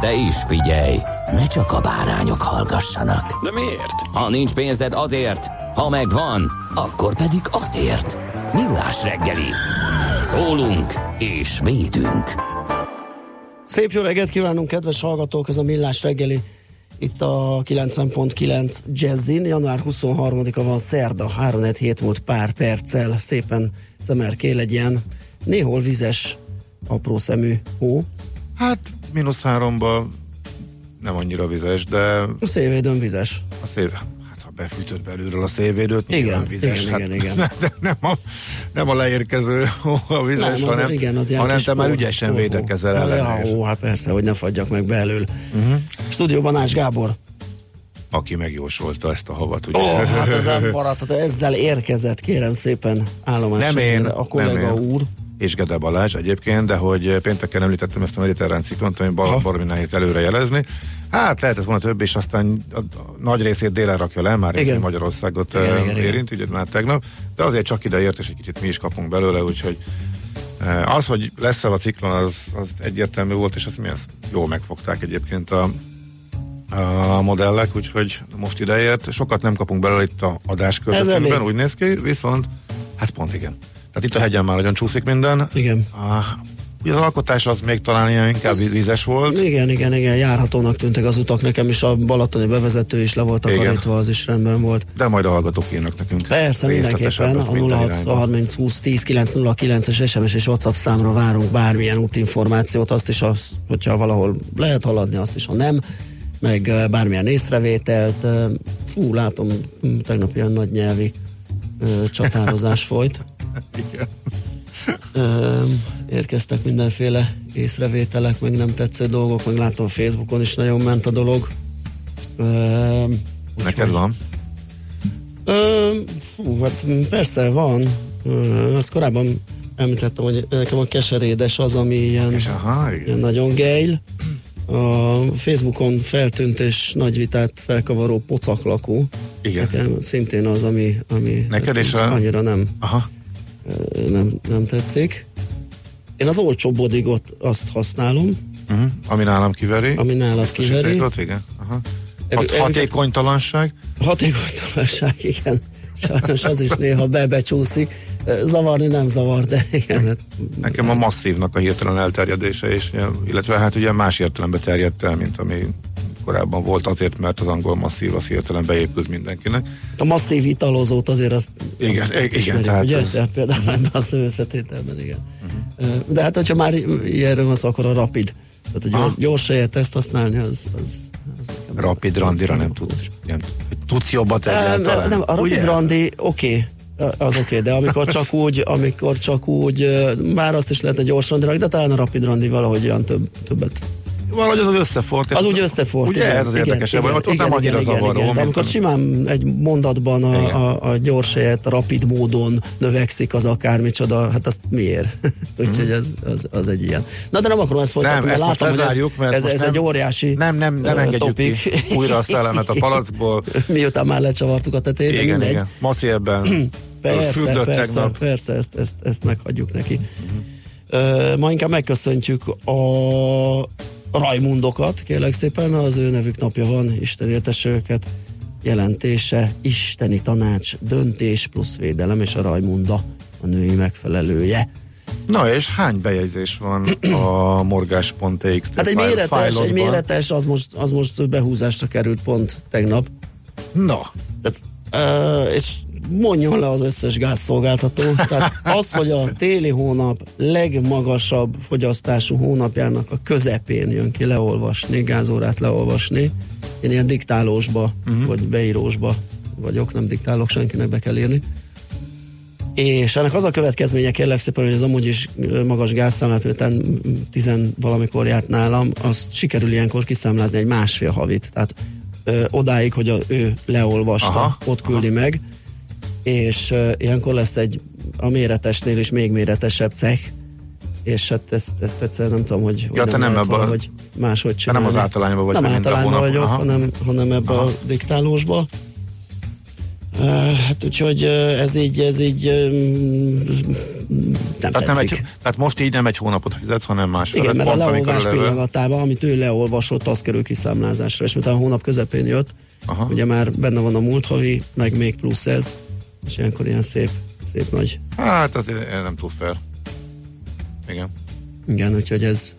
De is figyelj, ne csak a bárányok hallgassanak. De miért? Ha nincs pénzed azért, ha megvan, akkor pedig azért. Millás reggeli. Szólunk és védünk. Szép jó reggelt kívánunk, kedves hallgatók, ez a Millás reggeli. Itt a 90.9 Jazzin, január 23-a van szerda, 3 hét múlt pár perccel, szépen szemerkél egy ilyen néhol vizes, apró szemű hó. Hát mínusz háromba nem annyira vizes, de A szélvédőn vizes. a szél, hát ha befűtött belülről a szélvédőt, Igen, vizes. igen, hát, igen, igen. De nem a, nem a leérkező a vizes, Nem, az, hanem, igen, az hanem te már ügyesen védekezel Ja, ellene. és Ja, ó, hát persze, hogy ne fagyjak meg belül. Uh-huh. Stúdióban Ács Gábor. Aki megjósolta ezt a havat, ugye? Oh, hát ez nem maradt, hát ezzel érkezett, kérem szépen állomásra. Nem én, a kollega nem én. úr. És Gede Balázs egyébként, de hogy pénteken említettem ezt a mediterrán ciklont, ami bal, baromi nehéz előre jelezni. Hát lehetett volna több, és aztán a, nagy részét délen rakja le, már Igen. Magyarországot Igen, igen, igen, igen, érint, ugye már tegnap, de azért csak ide ért, és egy kicsit mi is kapunk belőle, úgyhogy az, hogy lesz a ciklon, az, az egyértelmű volt, és azt mi ezt jól megfogták egyébként a, a modellek, úgyhogy most ideért. Sokat nem kapunk belőle itt a adás elég. közöttünkben, úgy néz ki, viszont hát pont igen. Tehát itt a hegyen már nagyon csúszik minden. Igen. Ah, ugye az alkotás az még talán ilyen inkább vízes volt. Igen, igen, igen, járhatónak tűntek az utak, nekem is a balatoni bevezető is le volt Igen. takarítva, az is rendben volt. De majd a hallgatók írnak nekünk. Persze, mindenképpen a minden 06 irányba. 30 20 10 909-es SMS és WhatsApp számra várunk bármilyen útinformációt, azt is, az, hogyha valahol lehet haladni, azt is, ha nem, meg bármilyen észrevételt. Fú, látom, tegnap ilyen nagy nyelvi csatározás folyt. Igen. Ö, érkeztek mindenféle észrevételek, meg nem tetsző dolgok, meg látom Facebookon is nagyon ment a dolog. Ö, Neked van? Ö, hú, hát persze van. Ö, azt korábban említettem, hogy nekem a keserédes az, ami ilyen, aha, ilyen nagyon gejl. A Facebookon feltűnt és nagy vitát felkavaró pocaklakó. Igen. Nekem szintén az, ami, ami Neked is a- annyira nem Aha. Nem, nem tetszik. Én az olcsó bodigot azt használom, Uh-huh. Ami nálam kiveri. ami nálad kiveri. Biztosítékot, igen. Aha. Hat, hatékonytalanság. Hatékonytalanság, igen. Sajnos az is néha bebecsúszik. Zavarni nem zavar, de igen. hát Nekem a masszívnak a hirtelen elterjedése, és, illetve hát ugye más értelemben terjedt el, mint ami korábban volt azért, mert az angol masszív az hirtelen beépült mindenkinek. A masszív italozót azért azt, Igen, azt, azt igen, ismerjük, tehát ugye? ez- Mhm. Tehát például ebben a szó összetételben, igen. Uh-huh. De hát, hogyha már ilyenről van szó, akkor a rapid. Tehát a gyors, Aha. gyors helyet ezt használni, az, az, az Rapid randira nem tudsz, nem, tudsz jobbat Nem, egyáltalán. nem, a Rapid Ugye? Randi oké, okay. az oké, okay, de amikor csak úgy, amikor csak úgy, ö, bár azt is lehetne gyors randinak, de talán a Rapid Randi valahogy olyan több, többet. Valahogy az az összefort. Az úgy összefort. Ugye ez az érdekesebb, hogy ott, ott nem annyira zavaró. De mint amikor ami- simán egy mondatban Igen. a, a, a gyors helyet rapid módon növekszik az akármicsoda, hát azt miért? Úgyhogy ez, az, az egy ilyen. Na de nem akarom ezt folytatni, Nem, mert ezt látom, hogy ez, mert ez, ez nem- egy óriási Nem, nem, nem ö, engedjük topik. ki újra a szellemet a palackból. Miután már lecsavartuk a tetejét, Igen, mindegy. igen. Maci ebben Persze, persze, tegnap. persze, ezt, ezt, ezt meghagyjuk neki. Uh, ma inkább megköszöntjük a Rajmundokat, kérlek szépen, az ő nevük napja van, Isten értesse őket, jelentése, isteni tanács, döntés plusz védelem, és a Rajmunda a női megfelelője. Na és hány bejegyzés van a morgás.txt Hát egy méretes, egy méretes, az most, az most behúzásra került pont tegnap. Na, Tehát, ö, és mondjon le az összes gázszolgáltató. Tehát az, hogy a téli hónap legmagasabb fogyasztású hónapjának a közepén jön ki leolvasni, gázórát leolvasni, én ilyen diktálósba, uh-huh. vagy beírósba vagyok, nem diktálok, senkinek be kell írni. És ennek az a következménye kérlek szépen, hogy az amúgy is magas gázszámlát, miután tizen valamikor járt nálam, azt sikerül ilyenkor kiszámlázni egy másfél havit. Tehát ö, odáig, hogy a, ő leolvasta, aha, ott küldi aha. meg, és ö, ilyenkor lesz egy a méretesnél is még méretesebb cech, és hát ezt, ezt egyszerűen nem tudom, hogy, Ja, hogy te nem ebbe a- valahogy máshogy te nem csinálni. az általányban vagy Nem általányban vagyok, Aha. hanem, hanem ebbe a diktálósba. Uh, hát úgyhogy uh, ez így, ez így um, nem Tehát, nem egy, tehát most így nem egy hónapot fizetsz, hanem másfél. Igen, mert a pont, amikor leolvás eleve- pillanatában, amit ő leolvasott, az kerül kiszámlázásra, és miután a hónap közepén jött, Aha. ugye már benne van a múlt havi, meg még plusz ez, és ilyenkor ilyen szép, szép nagy. Hát, az nem túl fair. Igen. Igen, úgyhogy ez,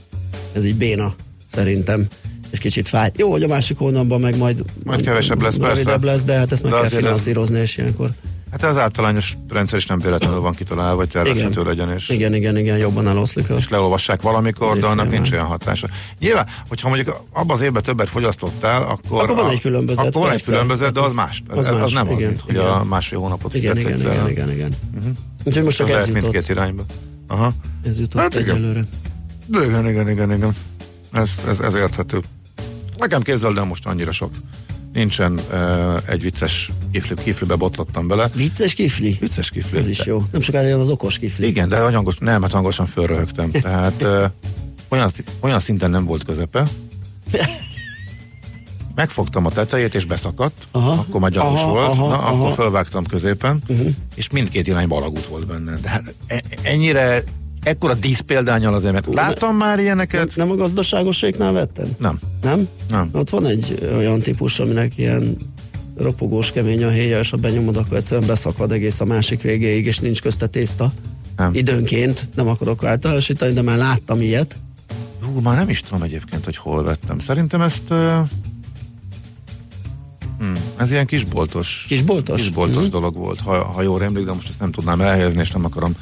ez így béna, szerintem. És kicsit fáj. Jó, hogy a másik hónapban meg majd, Majd kevesebb lesz, persze. rövidebb lesz, de hát ezt meg De kell azért ez- finanszírozni, és ilyenkor. Hát az általányos rendszer is nem véletlenül van kitalálva, hogy tervezhető legyen, és, Igen, igen, igen, jobban eloszlik. A... és leolvassák valamikor, de annak nincs olyan hatása. Nyilván, hogyha mondjuk abban az évben többet fogyasztottál, akkor, Akkor van a- egy különbözet, Akkor van egy különbözet, de az Az- más. az Az, az, más, nem az, igen, mint hogy igen. a másfél hónapot Igen, igen, egyszerre. igen, igen, igen. Úgyhogy most csak Ez jutott, mindkét irányba. Aha. ez jutott Hát hát igen. egyelőre. De igen, igen, igen, igen. Ez, ez, ez érthető. Nekem képzeld el most annyira sok. Nincsen uh, egy vicces kifli, kiflibe botlottam bele. Vicces kifli? Vicces kifli. Ez is jó. Nem sokára jön az okos kifli. Igen, de hangos, nem, hát hangosan fölröhögtem. Tehát uh, olyan, olyan szinten nem volt közepe. Megfogtam a tetejét, és beszakadt. Aha. Akkor már gyanús Aha, volt. aha, Na, aha. akkor fölvágtam középen, uh-huh. és mindkét irányba alagút volt benne. De hát e- ennyire, ekkora díszpéldányal azért, mert láttam már Nem, ilyeneket. nem a gazdaságosségnál vetted? Nem. Nem? Nem. Ott van egy olyan típus, aminek ilyen ropogós, kemény a héja, és ha benyomod, akkor egyszerűen beszakad egész a másik végéig, és nincs közte tészta. Nem. Időnként, nem akarok általánosítani, de már láttam ilyet. Hú, már nem is tudom egyébként, hogy hol vettem. Szerintem ezt... Uh, hmm, ez ilyen kisboltos. Kisboltos? Kisboltos Mhm. dolog volt, ha, ha jól emlékszem, de most ezt nem tudnám elhelyezni, és nem akarom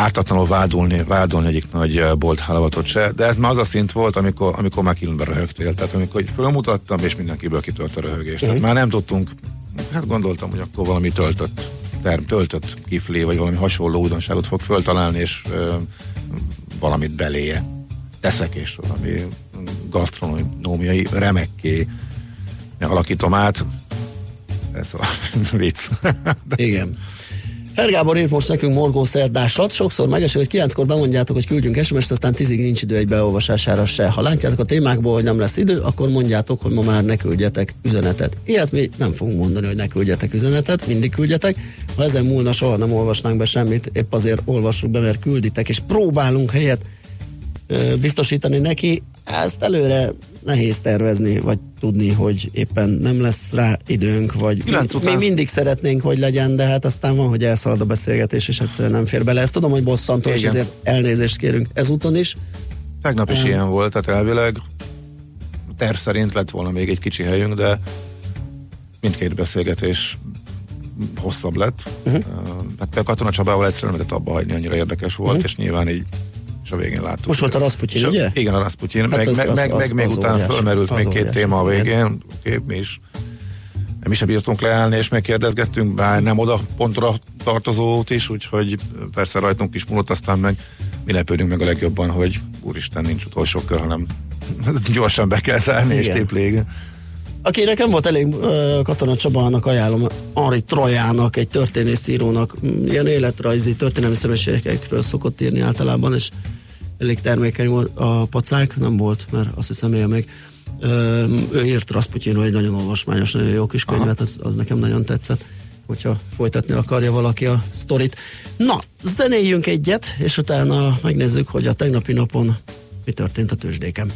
ártatlanul vádolni, vádolni egyik nagy eh, bolthálavatot se, de ez már az a szint volt, amikor, amikor már különben röhögtél, tehát amikor fölmutattam, és mindenkiből kitört a röhögés. Tehát már nem tudtunk, hát gondoltam, hogy akkor valami töltött, term, töltött kifli, vagy valami hasonló újdonságot fog föltalálni, és ö, valamit beléje teszek, és valami gasztronómiai remekké alakítom át. Ez a vicc. Igen. Fergábor írt most nekünk morgó szerdásat, sokszor megesik, hogy kilenckor bemondjátok, hogy küldjünk SMS-t, aztán tízig nincs idő egy beolvasására se. Ha látjátok a témákból, hogy nem lesz idő, akkor mondjátok, hogy ma már ne küldjetek üzenetet. Ilyet mi nem fogunk mondani, hogy ne küldjetek üzenetet, mindig küldjetek. Ha ezen múlna, soha nem olvasnánk be semmit, épp azért olvassuk be, mert külditek, és próbálunk helyet biztosítani neki, ezt előre nehéz tervezni, vagy tudni, hogy éppen nem lesz rá időnk, vagy Kilenc mi, mi mindig szeretnénk, hogy legyen, de hát aztán van, hogy elszalad a beszélgetés, és egyszerűen nem fér bele. Ezt tudom, hogy bosszantó, és ezért elnézést kérünk ezúton is. Tegnap is Um. ilyen volt, tehát elvileg terv szerint lett volna még egy kicsi helyünk, de mindkét beszélgetés hosszabb lett. Uh-huh. Tehát például Katona Csabával egyszerűen lehetett abba hagyni, annyira érdekes volt, uh-huh. és nyilván így és a végén láttuk. Most volt a Rasputin, ugye? Igen, a Rasputin. Hát meg, az- meg, az- meg, az- meg még az utána óriási. fölmerült Az még két óriási. téma a végén. Oké, okay, mi is mi sem bírtunk leállni, és megkérdezgettünk, bár nem oda pontra tartozót is, úgyhogy persze rajtunk is múlott, aztán meg mi lepődünk meg a legjobban, hogy úristen, nincs utolsó kör, hanem gyorsan be kell zárni, és Igen. téplég. Aki nekem volt elég Katona Csabának ajánlom, Ari Trojának, egy történészírónak, ilyen életrajzi történelmi személyiségekről szokott írni általában, és elég termékeny volt a pacák, nem volt, mert azt hiszem él még. Ö, ő írt Rasputinról egy nagyon olvasmányos, nagyon jó kis könyvet, az, az nekem nagyon tetszett hogyha folytatni akarja valaki a sztorit. Na, zenéljünk egyet, és utána megnézzük, hogy a tegnapi napon mi történt a tőzsdéken.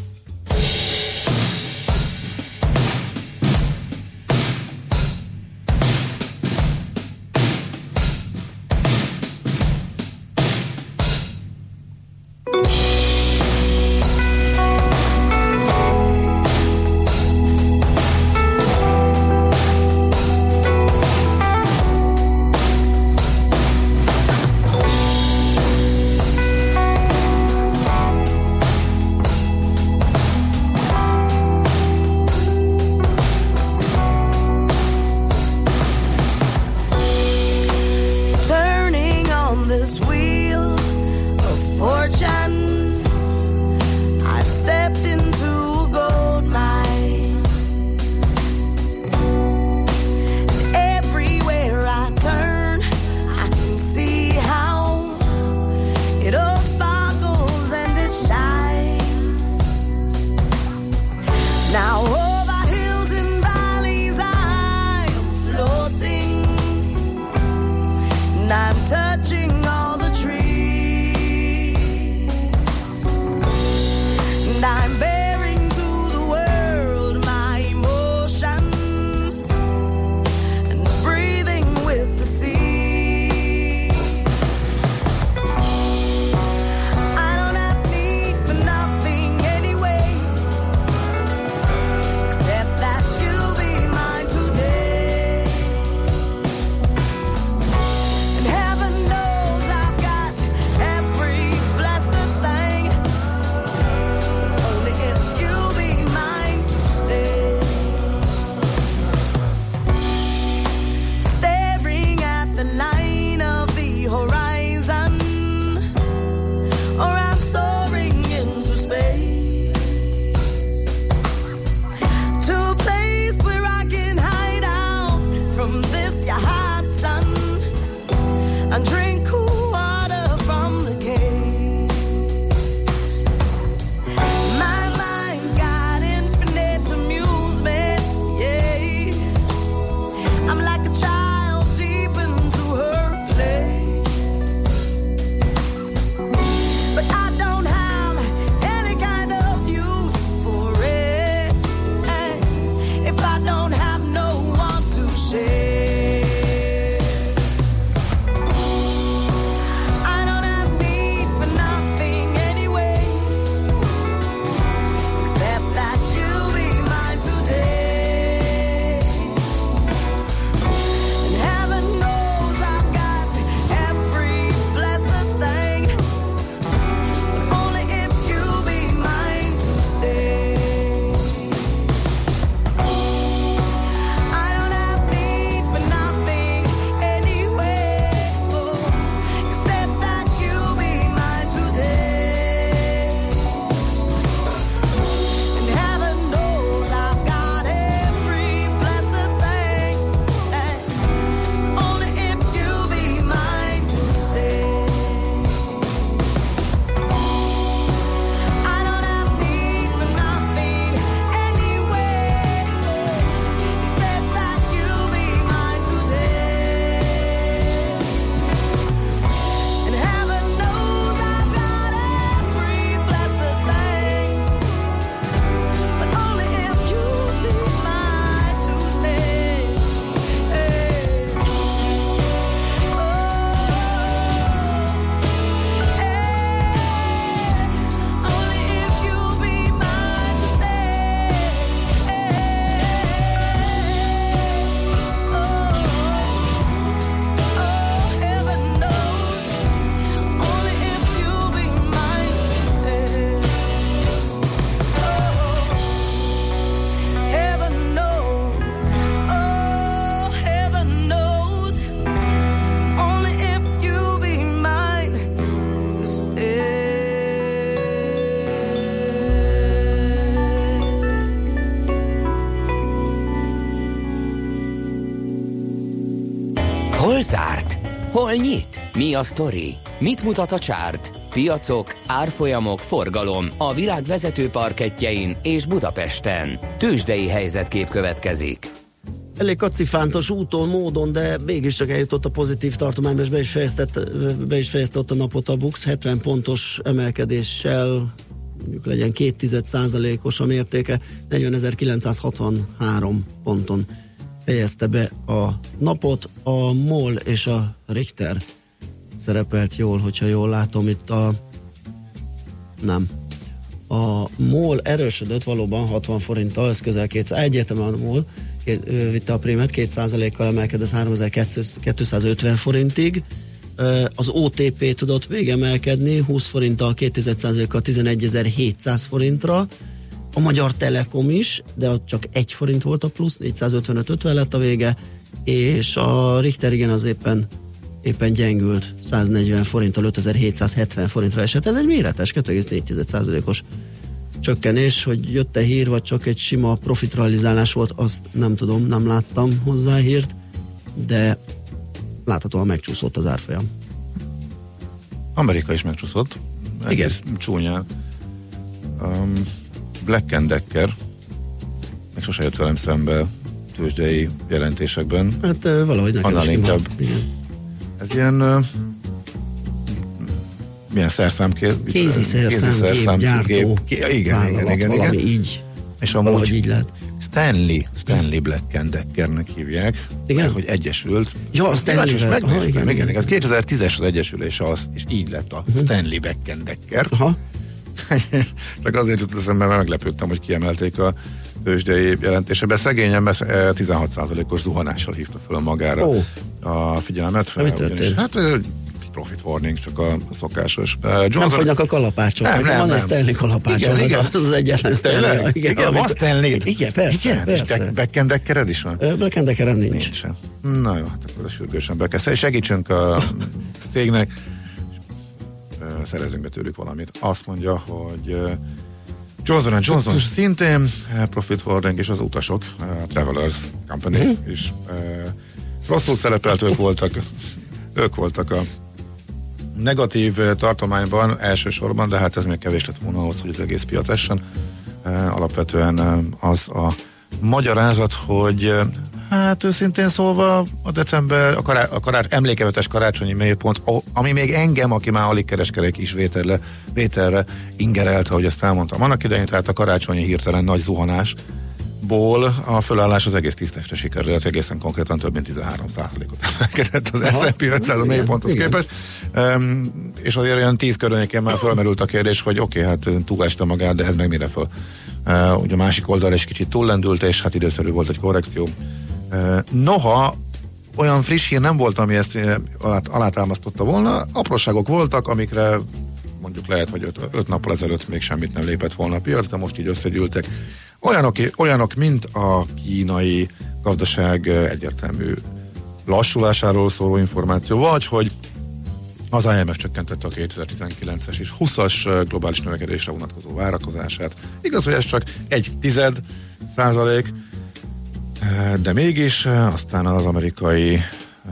this, your high. Zárt? Hol nyit? Mi a sztori? Mit mutat a csárt? Piacok, árfolyamok, forgalom a világ vezető parketjein és Budapesten. Tősdei helyzetkép következik. Elég kacifántos úton, módon, de mégis csak eljutott a pozitív tartományba, és be is, be is fejezte ott a napot a Bux 70 pontos emelkedéssel, mondjuk legyen 2 százalékos a mértéke, 40.963 ponton fejezte be a napot. A MOL és a Richter szerepelt jól, hogyha jól látom itt a nem. A MOL erősödött valóban 60 forinttal, ez közel 200, egyértelműen a MOL vitte a prémet, 2%-kal emelkedett 3250 forintig. Az OTP tudott még emelkedni, 20 forinttal, 2%-kal 11.700 forintra. A Magyar Telekom is, de ott csak 1 forint volt a plusz, 455-50 lett a vége, és a Richter igen az éppen éppen gyengült, 140 forinttal 5770 forintra esett. Ez egy méretes, 2,4%-os csökkenés, hogy jött-e hír, vagy csak egy sima profitrealizálás volt, azt nem tudom, nem láttam hozzá hírt, de láthatóan megcsúszott az árfolyam. Amerika is megcsúszott. Igen. Csúnyán. Um, Black Decker meg sose jött velem szembe tőzsdei jelentésekben. Hát valahogy nekem Annál is inkább. Igen. Ez ilyen uh, milyen szerszámkép? Kézi szerszámkép, gyártó. Igen, igen, igen, igen. Valami így. És amúgy így lehet. Stanley, Stanley Black Deckernek hívják. Igen? Hogy egyesült. Ja, Stanley. És megnéztem, igen, igen. 2010-es az egyesülés az, és így lett a uh-huh. Stanley Black Decker. Aha. Csak azért jutott eszembe, mert meglepődtem, hogy kiemelték a tőzsdei jelentésebe. Szegény ember 16%-os zuhanással hívta föl magára oh. a figyelmet. Mi történt? Hát profit warning, csak a szokásos. Uh, Johnson... Nem fogynak a kalapácsok. Nem, nem, van nem. Stanley kalapácsok. Igen, igen. Az, az egyetlen Stanley. Igen, igen, igen van Stanley? Igen, persze. Igen, persze. és Beckendeckered is van? Beckendeckerem nincs. nincs. Na jó, hát akkor a sürgősen be kell. Segítsünk a cégnek, szerezünk be tőlük valamit. Azt mondja, hogy Johnson Johnson szintén Profit Warning és az utasok, Travelers Company is rosszul szerepelt, ők voltak ők voltak a negatív tartományban elsősorban, de hát ez még kevés lett volna ahhoz, hogy az egész piac essen. Alapvetően az a magyarázat, hogy hát őszintén szólva a december, a, kará, a kará, emlékevetes karácsonyi mélypont, ami még engem, aki már alig kereskedek is vételre, vételre ingerelt, ahogy ezt elmondtam annak idején, tehát a karácsonyi hirtelen nagy zuhanás, ból a fölállás az egész tisztesre sikerült, egészen konkrétan több mint 13 ot emelkedett az S&P 500 a mélyponthoz képest. Um, és azért olyan 10 környékén már felmerült a kérdés, hogy oké, okay, hát túleste magát, de ez meg mire föl. Uh, ugye a másik oldal is kicsit túllendült, és hát időszerű volt egy korrekció. Noha olyan friss hír nem volt, ami ezt alá, alátámasztotta volna, apróságok voltak, amikre mondjuk lehet, hogy öt, öt nappal ezelőtt még semmit nem lépett volna a piac, de most így összegyűltek Olyanok, olyanok mint a kínai gazdaság egyértelmű lassulásáról szóló információ, vagy hogy az IMF csökkentette a 2019-es és 20-as globális növekedésre vonatkozó várakozását. Igaz, hogy ez csak egy tized százalék, de mégis aztán az amerikai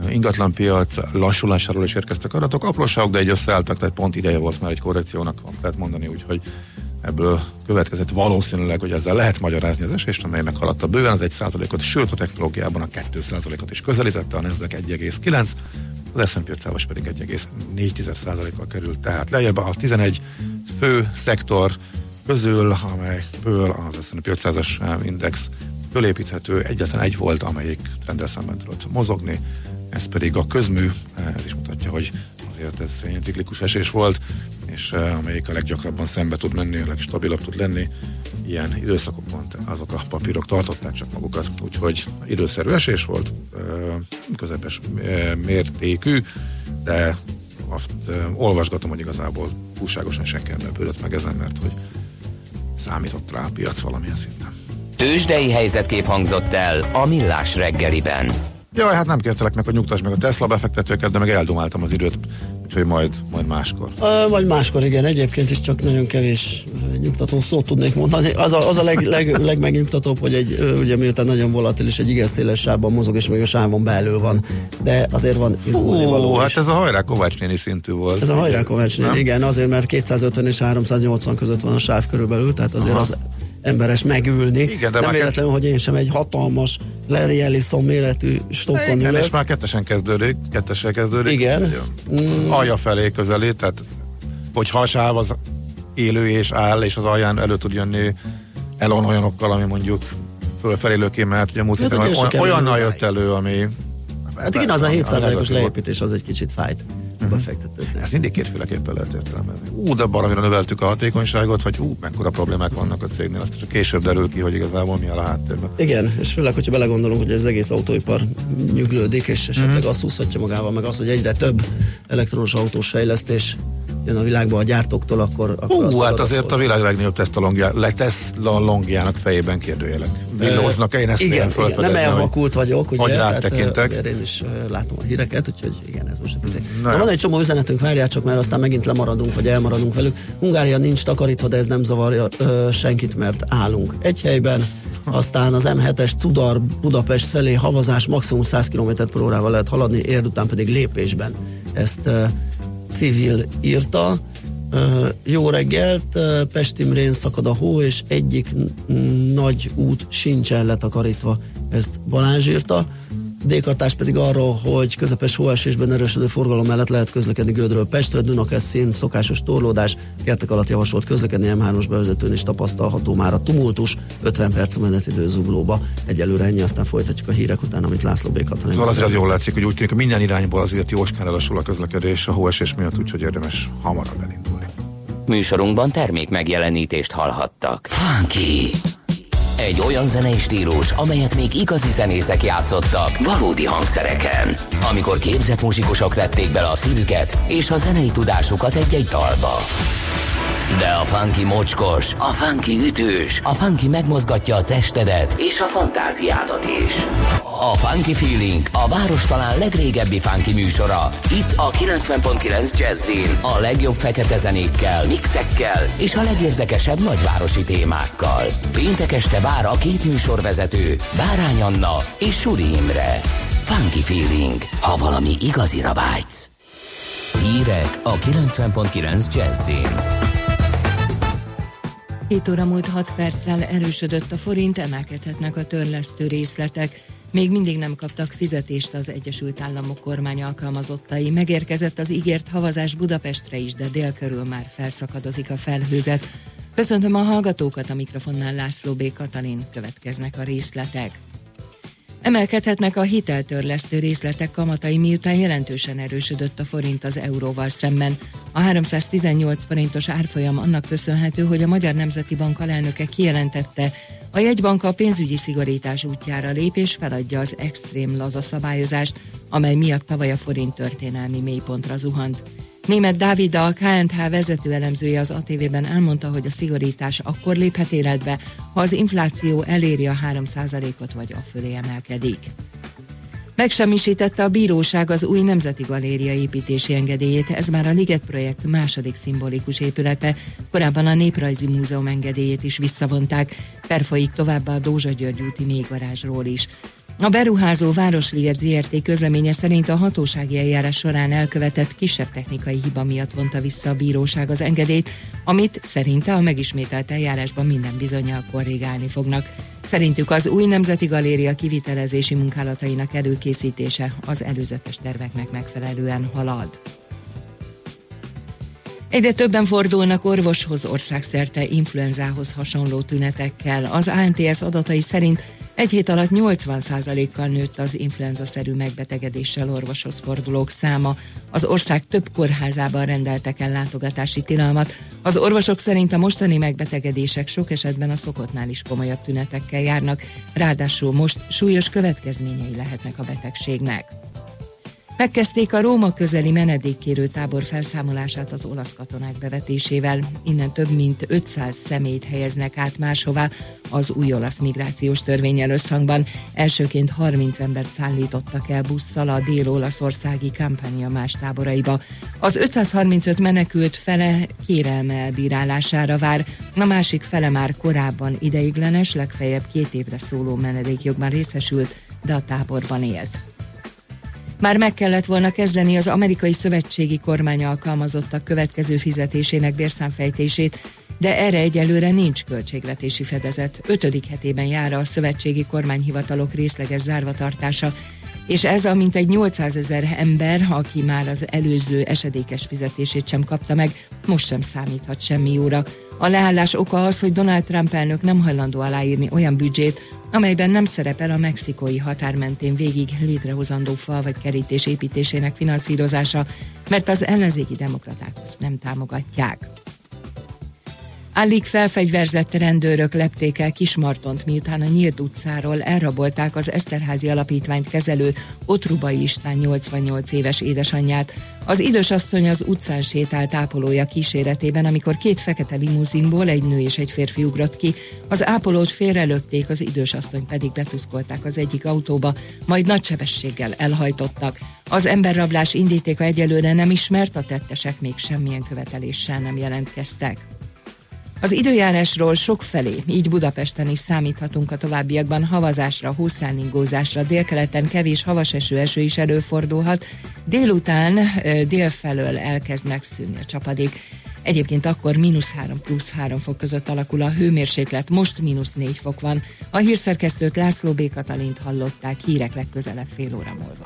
ingatlanpiac lassulásáról is érkeztek adatok. Apróságok, de egy összeálltak, tehát pont ideje volt már egy korrekciónak, azt lehet mondani, úgyhogy Ebből következett valószínűleg, hogy ezzel lehet magyarázni az esést, amely meghaladta bőven az 1%-ot, sőt a technológiában a 2%-ot is közelítette, a Nasdaq 1,9, az S&P 500 pedig 1,4%-kal került, tehát lejjebb a 11 fő szektor közül, amelyből az S&P 500-as index fölépíthető, egyetlen egy volt, amelyik trendel szemben tudott mozogni, ez pedig a közmű, ez is mutatja, hogy azért ez egy ciklikus esés volt, és uh, amelyik a leggyakrabban szembe tud menni, a legstabilabb tud lenni. Ilyen időszakokban azok a papírok tartották csak magukat, úgyhogy időszerű esés volt, uh, közepes uh, mértékű, de azt olvasgatom, hogy igazából túlságosan senki nem lepődött meg ezen, mert hogy számított rá a piac valamilyen szinten. Tőzsdei helyzetkép hangzott el a Millás reggeliben. Jaj, hát nem kértelek meg, hogy nyugtass meg a Tesla befektetőket, de meg eldumáltam az időt úgyhogy majd, majd máskor. Uh, vagy máskor, igen, egyébként is csak nagyon kevés nyugtató szót tudnék mondani. Az a, az a leg, leg, legmegnyugtatóbb, hogy egy, ugye miután nagyon volatilis, egy igen széles sávban mozog, és még a sávon belül van. De azért van izgulni való hát ez a hajrá Kovács néni szintű volt. Ez a hajrá Kovács néni, igen, azért, mert 250 és 380 között van a sáv körülbelül, tehát azért Aha. az emberes megülni. Igen, de nem véletlenül, hogy én sem egy hatalmas Larry Ellison méretű Igen, ülök. és már kettesen kezdődik, kettesen kezdődik. Igen. Mm. Alja felé közeli, tehát hogyha a sáv az élő és áll, és az alján elő tud jönni elon olyanokkal, ami mondjuk fölfelé löki, mert ugye múlt héten olyan, olyannal jött elő, ami Hát igen, az a 7%-os leépítés az egy kicsit fájt uh-huh. befektetőknek. Ezt mindig kétféleképpen lehet értelmezni. Ú, de baromira növeltük a hatékonyságot, vagy ú, mekkora problémák vannak a cégnél, azt csak később derül ki, hogy igazából mi a háttérben. Igen, és főleg, hogyha belegondolunk, hogy az egész autóipar nyüglődik, és esetleg uh-huh. azt húzhatja magával, meg az, hogy egyre több elektronos autós fejlesztés jön a világba a gyártóktól, akkor... akkor Hú, hát azért szól. a világ legnagyobb Tesla longjának fejében kérdőjelek. Villóznak, én ezt igen, igen, nem elvakult vagyok, ugye, hogy rátekintek. Én is látom a híreket, úgyhogy igen, ez most egy Na, van egy csomó üzenetünk, várjál csak, mert aztán megint lemaradunk, vagy elmaradunk velük. Hungária nincs takarítva, de ez nem zavarja ö, senkit, mert állunk egy helyben, aztán az M7-es Cudar Budapest felé havazás maximum 100 km per órával lehet haladni, érd után pedig lépésben. Ezt civil írta. Jó reggelt, Pestimrén szakad a hó, és egyik nagy út sincsen letakarítva. Ezt Balázs írta. D pedig arról, hogy közepes hóesésben erősödő forgalom mellett lehet közlekedni Gödről Pestre, Dunakeszin, szokásos torlódás, kertek alatt javasolt közlekedni M3-os bevezetőn is tapasztalható már a tumultus, 50 perc menetidő zuglóba. Egyelőre ennyi, aztán folytatjuk a hírek után, amit László B. Katalin. Szóval azért az jól látszik, hogy úgy tűnik, hogy minden irányból azért jóskán elassul a közlekedés a hóesés miatt, úgyhogy érdemes hamarabb elindulni. Műsorunkban termék megjelenítést hallhattak. Funky! Egy olyan zenei stílus, amelyet még igazi zenészek játszottak valódi hangszereken. Amikor képzett muzsikusok vették bele a szívüket és a zenei tudásukat egy-egy dalba. De a funky mocskos, a funky ütős, a funky megmozgatja a testedet és a fantáziádat is. A Funky Feeling a város talán legrégebbi funky műsora. Itt a 90.9 Jazzin a legjobb fekete zenékkel, mixekkel és a legérdekesebb nagyvárosi témákkal. Péntek este vár a két műsorvezető, Bárány Anna és Suri Imre. Funky Feeling, ha valami igazira vágysz. Hírek a 90.9 Jazzin. 7 óra múlt 6 perccel erősödött a forint, emelkedhetnek a törlesztő részletek. Még mindig nem kaptak fizetést az Egyesült Államok kormány alkalmazottai. Megérkezett az ígért havazás Budapestre is, de dél körül már felszakadozik a felhőzet. Köszöntöm a hallgatókat a mikrofonnál László B. Katalin, következnek a részletek. Emelkedhetnek a hiteltörlesztő részletek kamatai, miután jelentősen erősödött a forint az euróval szemben. A 318 forintos árfolyam annak köszönhető, hogy a Magyar Nemzeti Bank alelnöke kijelentette, a jegybank a pénzügyi szigorítás útjára lép és feladja az extrém laza szabályozást, amely miatt tavaly a forint történelmi mélypontra zuhant. Német Dávid, a KNH vezető elemzője az ATV-ben elmondta, hogy a szigorítás akkor léphet életbe, ha az infláció eléri a 3%-ot vagy a fölé emelkedik. Megsemmisítette a bíróság az új Nemzeti Galéria építési engedélyét, ez már a Liget projekt második szimbolikus épülete, korábban a Néprajzi Múzeum engedélyét is visszavonták, perfolyik továbbá a Dózsa György úti mélygarázsról is. A beruházó Városliget ZRT közleménye szerint a hatósági eljárás során elkövetett kisebb technikai hiba miatt vonta vissza a bíróság az engedélyt, amit szerinte a megismételt eljárásban minden bizonyal korrigálni fognak. Szerintük az új Nemzeti Galéria kivitelezési munkálatainak előkészítése az előzetes terveknek megfelelően halad. Egyre többen fordulnak orvoshoz országszerte influenzához hasonló tünetekkel. Az ANTS adatai szerint egy hét alatt 80%-kal nőtt az influenza-szerű megbetegedéssel orvoshoz fordulók száma. Az ország több kórházában rendeltek el látogatási tilalmat. Az orvosok szerint a mostani megbetegedések sok esetben a szokottnál is komolyabb tünetekkel járnak, ráadásul most súlyos következményei lehetnek a betegségnek. Megkezdték a Róma közeli menedékkérő tábor felszámolását az olasz katonák bevetésével. Innen több mint 500 szemét helyeznek át máshová az új olasz migrációs törvényel összhangban. Elsőként 30 embert szállítottak el busszal a dél-olaszországi kampánia más táboraiba. Az 535 menekült fele kérelme elbírálására vár, a másik fele már korábban ideiglenes, legfeljebb két évre szóló menedékjogban részesült, de a táborban élt. Már meg kellett volna kezdeni az amerikai szövetségi kormány alkalmazottak következő fizetésének bérszámfejtését, de erre egyelőre nincs költségvetési fedezet. Ötödik hetében jár a szövetségi kormányhivatalok részleges zárvatartása, és ez a mintegy 800 ezer ember, aki már az előző esedékes fizetését sem kapta meg, most sem számíthat semmi jóra. A leállás oka az, hogy Donald Trump elnök nem hajlandó aláírni olyan büdzsét, amelyben nem szerepel a mexikói határ mentén végig létrehozandó fal vagy kerítés építésének finanszírozása, mert az ellenzéki demokraták azt nem támogatják. Alig felfegyverzett rendőrök lepték el Kismartont, miután a Nyílt utcáról elrabolták az Eszterházi Alapítványt kezelő Otrubai István 88 éves édesanyját. Az idős asszony az utcán sétált ápolója kíséretében, amikor két fekete limuzinból egy nő és egy férfi ugrott ki. Az ápolót félrelötték, az idős asszony pedig betuszkolták az egyik autóba, majd nagy sebességgel elhajtottak. Az emberrablás indítéka egyelőre nem ismert, a tettesek még semmilyen követeléssel nem jelentkeztek. Az időjárásról sok felé, így Budapesten is számíthatunk a továbbiakban havazásra, hószáningózásra, délkeleten kevés havas eső, eső is előfordulhat, délután délfelől elkezd megszűnni a csapadék. Egyébként akkor mínusz 3 plusz 3 fok között alakul a hőmérséklet, most mínusz 4 fok van. A hírszerkesztőt László B. Katalint hallották hírek legközelebb fél óra múlva.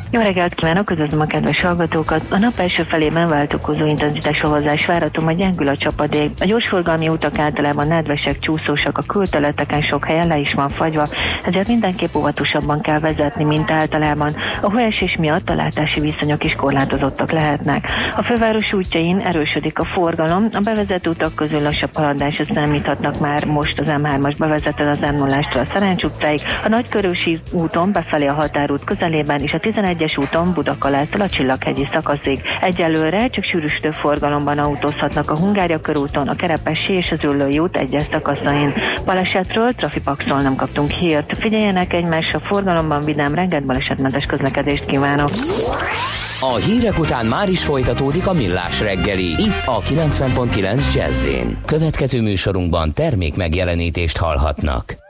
Jó reggelt kívánok, üdvözlöm a kedves hallgatókat! A nap első felében váltokozó intenzitás havazás várható, majd gyengül a csapadék. A gyorsforgalmi utak általában nedvesek, csúszósak, a külterületeken sok helyen le is van fagyva, ezért mindenképp óvatosabban kell vezetni, mint általában. A hóesés miatt a látási viszonyok is korlátozottak lehetnek. A főváros útjain erősödik a forgalom, a bevezető utak közül lassabb haladásra számíthatnak már most az M3-as bevezető az m 0 a Szerencs utcáig, a Nagykörösi úton befelé a határút közelében és a 11 egyes úton Budakalától a Csillaghegyi szakaszig. Egyelőre csak sűrűsödő forgalomban autózhatnak a Hungária körúton, a Kerepesi és az Üllői út egyes szakaszain. Balesetről Trafipaxról nem kaptunk hírt. Figyeljenek egymásra forgalomban, vidám reggelt balesetmentes közlekedést kívánok. A hírek után már is folytatódik a millás reggeli. Itt a 90.9 jazz Következő műsorunkban termék megjelenítést hallhatnak.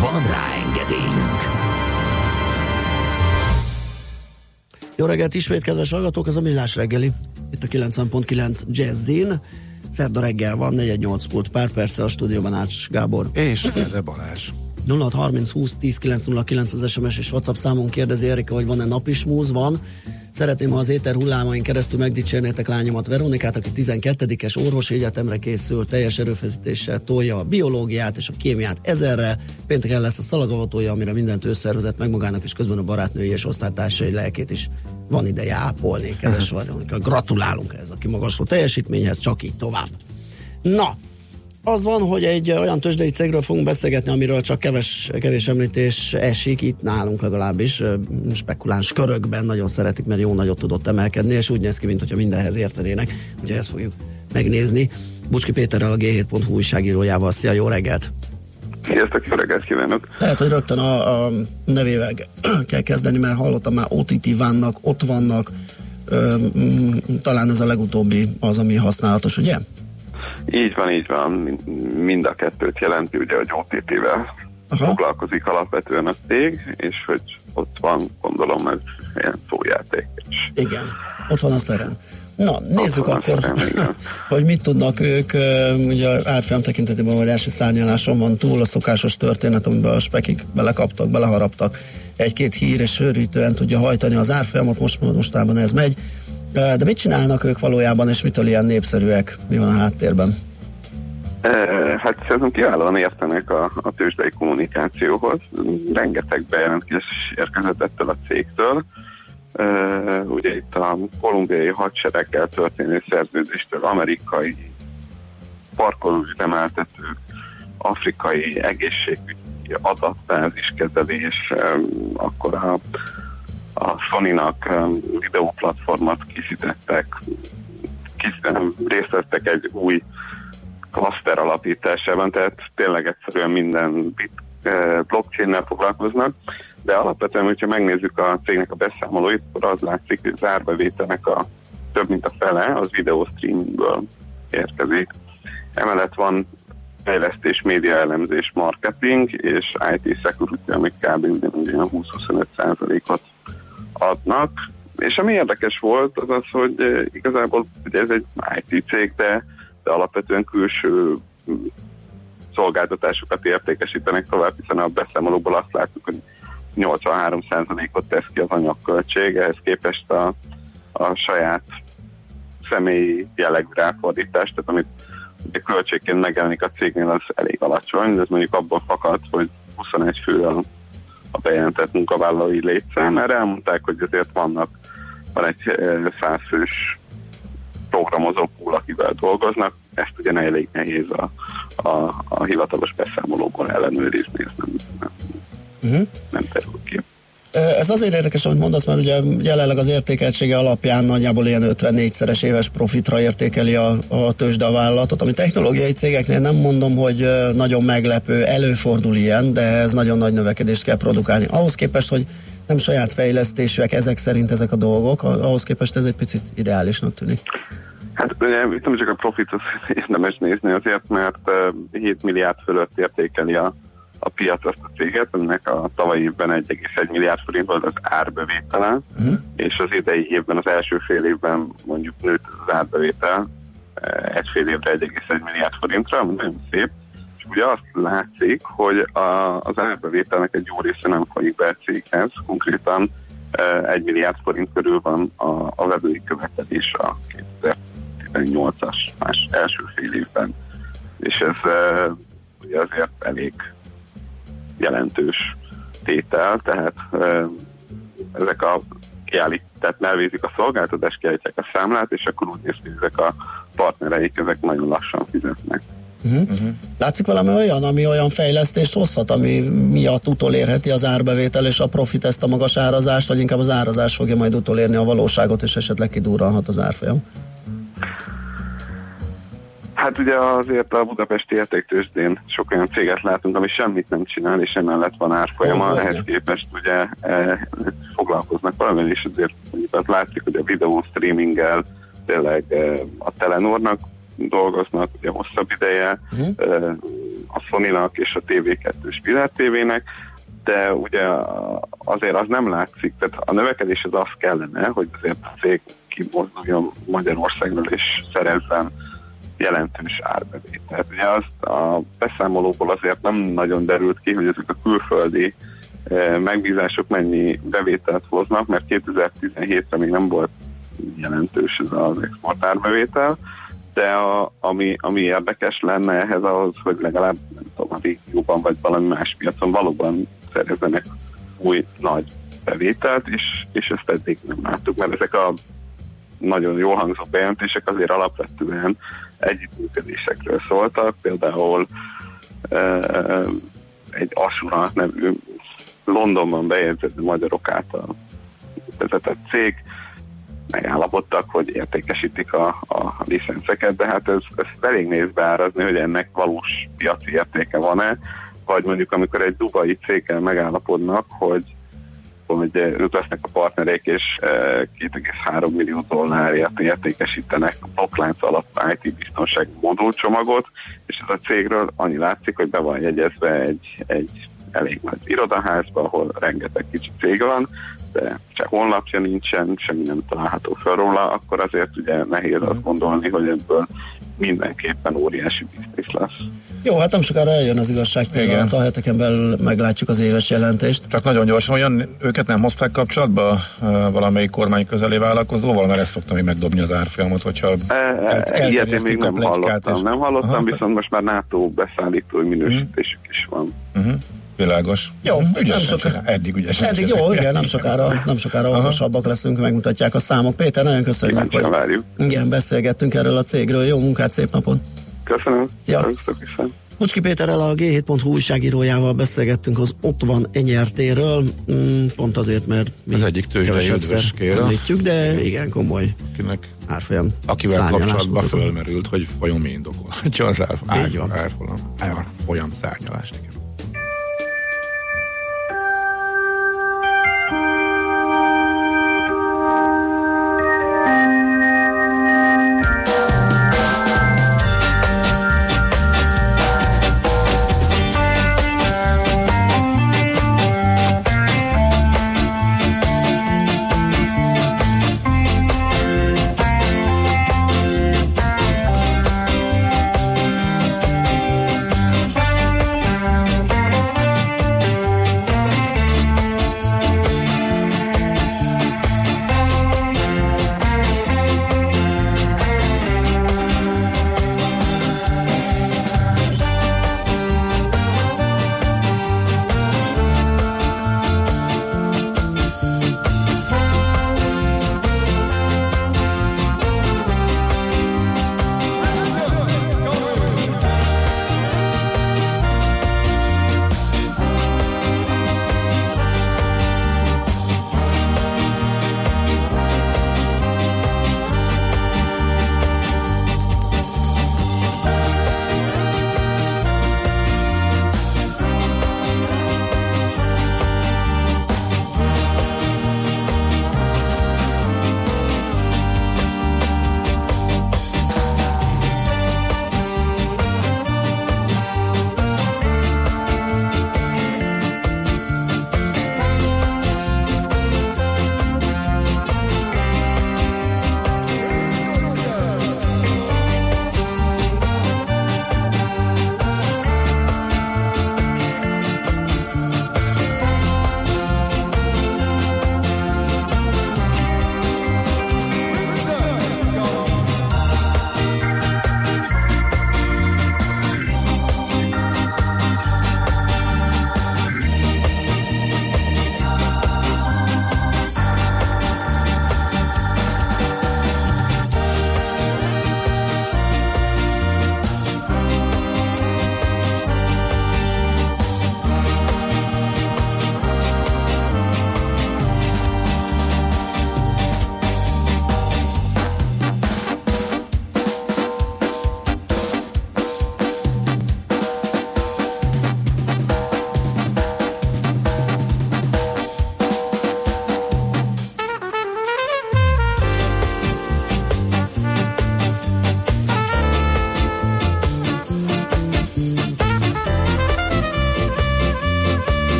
Van rá engedélyünk! Jó reggelt ismét, kedves hallgatók, ez a Millás reggeli. Itt a 90.9 Jazzin. Szerda reggel van, 418 pult pár perce a stúdióban Ács Gábor. És Ede Balázs. 0630 20 10 909 az SMS és WhatsApp számunk kérdezi Erika, hogy van-e napismúz, van. Szeretném, ha az éter hullámain keresztül megdicsérnétek lányomat Veronikát, aki 12-es orvosi egyetemre készül, teljes erőfeszítéssel tolja a biológiát és a kémiát ezerre. Pénteken lesz a szalagavatója, amire mindent ő szervezett meg magának, és közben a barátnői és osztálytársai lelkét is van ideje ápolni, kedves Veronika. Gratulálunk ez a kimagasló teljesítményhez, csak így tovább. Na, az van, hogy egy olyan tőzsdei cégről fogunk beszélgetni, amiről csak keves, kevés említés esik, itt nálunk legalábbis, spekuláns körökben nagyon szeretik, mert jó nagyot tudott emelkedni, és úgy néz ki, mintha mindenhez értenének. Ugye ezt fogjuk megnézni. Bucski Péterrel, a G7.hu újságírójával. Szia, jó reggelt! Sziasztok, jó reggelt kívánok! Lehet, hogy rögtön a, a nevével kell kezdeni, mert hallottam már OTT vannak, ott vannak, ö, talán ez a legutóbbi az, ami használatos, ugye? Így van, így van. Mind a kettőt jelenti, ugye, hogy OTT-vel Aha. foglalkozik alapvetően a cég, és hogy ott van, gondolom, ez ilyen szójáték. Igen, ott van a szeren. Na, nézzük akkor, szeren, hogy mit tudnak ők, ugye árfolyam tekintetében vagy első szárnyaláson van túl a szokásos történet, amiben a spekik belekaptak, beleharaptak, egy-két hír és sörítően tudja hajtani az árfolyamot, most mostában ez megy. De mit csinálnak ők valójában, és mitől ilyen népszerűek? Mi van a háttérben? Hát szerintem kiválóan értenek a, a tőzsdei kommunikációhoz. Rengeteg bejelentés érkezett ettől a cégtől. Ugye itt a kolumbiai hadsereggel történő szerződéstől amerikai parkolóüzemeltetők, afrikai egészségügyi adatbáziskezelés, um, akkor a a Sony-nak um, videóplatformot készítettek, részt vettek egy új klaszter alapításában, tehát tényleg egyszerűen minden eh, blockchain-nel foglalkoznak, de alapvetően, hogyha megnézzük a cégnek a beszámolóit, akkor az látszik, hogy az árbevételnek a több mint a fele az videostreamingből érkezik. Emellett van fejlesztés, média elemzés, marketing és IT security, amik kb. 20-25 százalékot adnak, és ami érdekes volt, az az, hogy eh, igazából ugye ez egy IT cég, de, de alapvetően külső mm, szolgáltatásokat értékesítenek tovább, hiszen a beszámolóból azt látjuk, hogy 83%-ot tesz ki az anyagköltség, ehhez képest a, a saját személyi jellegű ráfordítás, tehát amit ugye költségként megjelenik a cégnél, az elég alacsony, de ez mondjuk abból fakad, hogy 21 fő a a bejelentett munkavállalói létszám, mert elmondták, hogy azért vannak, van egy százfős programozó pool, akivel dolgoznak, ezt ugye elég nehéz a, a, a hivatalos beszámolóból ellenőrizni, ez nem, nem, uh-huh. nem terül ki. Ez azért érdekes, amit mondasz, mert ugye jelenleg az értékeltsége alapján nagyjából ilyen 54-szeres éves profitra értékeli a, a tőzsde a vállalatot, ami technológiai cégeknél nem mondom, hogy nagyon meglepő, előfordul ilyen, de ez nagyon nagy növekedést kell produkálni. Ahhoz képest, hogy nem saját fejlesztésűek ezek szerint ezek a dolgok, ahhoz képest ez egy picit ideálisnak tűnik. Hát ugye itt nem csak a profitot érdemes nézni azért, mert 7 milliárd fölött értékeli a a piac azt a céget, ennek a tavalyi évben 1,1 milliárd forint volt az árbevétele, uh-huh. és az idei évben, az első fél évben mondjuk nőtt az árbevétel eh, egy fél évre 1,1 milliárd forintra, ami nagyon szép, és ugye azt látszik, hogy a, az árbevételnek egy jó része nem folyik be a céghez, konkrétan e, egy milliárd forint körül van a, a vevői követelés a 2018-as más első fél évben, és ez e, ugye azért elég jelentős tétel, tehát ezek a kiállít, tehát elvégzik a szolgáltatást, kiállítják a számlát, és akkor úgy néz ki, ezek a partnereik, ezek nagyon lassan fizetnek. Uh-huh. Uh-huh. Látszik valami olyan, ami olyan fejlesztést hozhat, ami miatt utolérheti az árbevétel és a profit ezt a magas árazást, vagy inkább az árazás fogja majd utolérni a valóságot, és esetleg kidurranhat az árfolyam? Hát ugye azért a budapesti értéktősdén sok olyan céget látunk, ami semmit nem csinál, és emellett van árfolyama, oh, ehhez képest ugye e, foglalkoznak valamivel, és azért mondjuk látszik, hogy a videó streaminggel tényleg e, a Telenornak dolgoznak ugye hosszabb ideje, uh-huh. a Sony-nak és a TV2-s Világ TV-nek, de ugye azért az nem látszik, tehát a növekedés az az kellene, hogy azért a cég kimozduljon Magyarországról és szerezzen jelentős árbevételt. Ugye azt a beszámolóból azért nem nagyon derült ki, hogy ezek a külföldi megbízások mennyi bevételt hoznak, mert 2017-re még nem volt jelentős ez az export árbevétel, de a, ami, ami érdekes lenne ehhez az, hogy legalább nem tudom, a régióban vagy valami más piacon valóban szerezzenek új nagy bevételt, és, és ezt eddig nem láttuk, mert ezek a nagyon jól hangzó bejelentések azért alapvetően együttműködésekről szóltak, például e, egy Asura nevű Londonban bejegyzett magyarok által vezetett cég megállapodtak, hogy értékesítik a, a licenceket, de hát ez, ez elég néz beárazni, hogy ennek valós piaci értéke van-e, vagy mondjuk amikor egy dubai céggel megállapodnak, hogy hogy ők lesznek a partnerek, és 2,3 millió dollárért értékesítenek blokklánc alatt IT biztonság modulcsomagot, és ez a cégről annyi látszik, hogy be van jegyezve egy, egy elég nagy irodaházba, ahol rengeteg kicsi cég van, de csak honlapja nincsen, semmi nem található fel róla, akkor azért ugye nehéz azt gondolni, hogy ebből mindenképpen óriási biznisz lesz. Jó, hát nem sokára eljön az igazság pillanat, a heteken belül meglátjuk az éves jelentést. Csak nagyon gyorsan, olyan őket nem hozták kapcsolatba valamelyik kormány közeli vállalkozóval, mert ezt szoktam még megdobni az árfolyamot, hogyha e, el, Ilyet én még nem hallottam, és... nem hallottam, Aha, viszont most már NATO beszállítói minősítésük uh-huh. is van. Uh-huh. Világos. Jó, nem sokára. Eddig ügyesen Eddig jó, igen, nem sokára, nem sokára okosabbak leszünk, megmutatják a számok. Péter, nagyon köszönjük, hogy várjuk. igen, beszélgettünk erről a cégről. Jó munkát, szép napot! Köszönöm. Szia! Mucski Péterrel a G7.hu újságírójával beszélgettünk az ott van enyertéről, mm, pont azért, mert mi az egyik tőzsdei említjük, de igen, komoly Akinek, árfolyam Akivel kapcsolatban fölmerült, hogy vajon mi indokolhatja az árfolyam, árfolyam, árfolyam szárnyalást. Igen.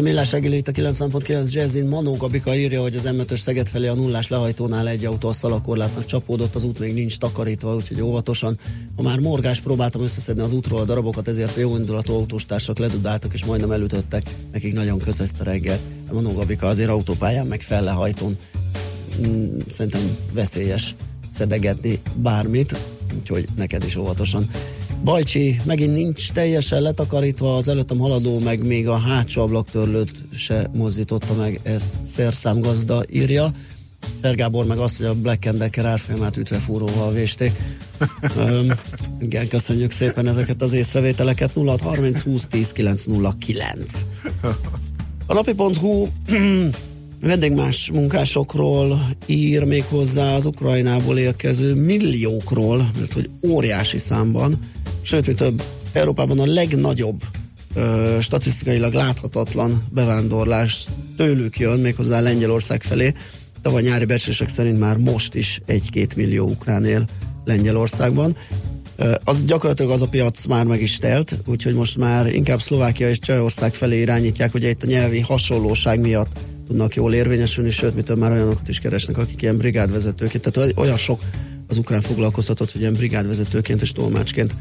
A millás reggeli itt a 90.9 Jazzin. Manó Gabika írja, hogy az m Szeged felé a nullás lehajtónál egy autó a szalakorlátnak csapódott, az út még nincs takarítva, úgyhogy óvatosan. Ha már morgás próbáltam összeszedni az útról a darabokat, ezért jó indulatú autóstársak ledudáltak és majdnem elütöttek. Nekik nagyon kösz ezt a reggel. Manó Gabika azért autópályán meg fellehajtón mm, szerintem veszélyes szedegetni bármit, úgyhogy neked is óvatosan. Bajcsi megint nincs teljesen letakarítva, az előttem haladó, meg még a hátsó ablaktörlőt se mozdította meg, ezt szerszámgazda írja. Fergábor meg azt, hogy a Black Decker árfolyamát ütve fúróval vésték. Öm, igen, köszönjük szépen ezeket az észrevételeket. 0 30 20 10 909. A napi.hu vendégmás munkásokról ír még hozzá az Ukrajnából érkező milliókról, mert hogy óriási számban sőt, mi több, Európában a legnagyobb ö, statisztikailag láthatatlan bevándorlás tőlük jön, méghozzá Lengyelország felé. Tavaly nyári becslések szerint már most is egy-két millió ukrán él Lengyelországban. Ö, az gyakorlatilag az a piac már meg is telt, úgyhogy most már inkább Szlovákia és Csehország felé irányítják, hogy itt a nyelvi hasonlóság miatt tudnak jól érvényesülni, sőt, mitől már olyanokat is keresnek, akik ilyen brigádvezetőként, tehát olyan sok az ukrán foglalkoztatott, hogy ilyen brigádvezetőként és tolmácsként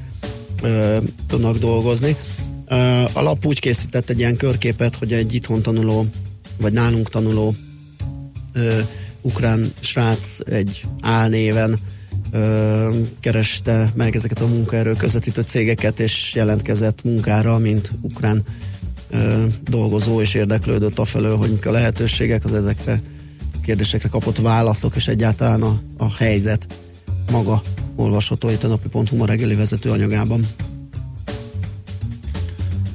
ö, tudnak dolgozni. Ö, a lap úgy készített egy ilyen körképet, hogy egy itthon tanuló, vagy nálunk tanuló ö, ukrán srác egy álnéven ö, kereste meg ezeket a munkaerő közvetítő cégeket, és jelentkezett munkára, mint ukrán ö, dolgozó, és érdeklődött afelől, hogy mik a lehetőségek, az ezekre kérdésekre kapott válaszok, és egyáltalán a, a helyzet maga olvasható itt a napi.hu ma reggeli vezető anyagában.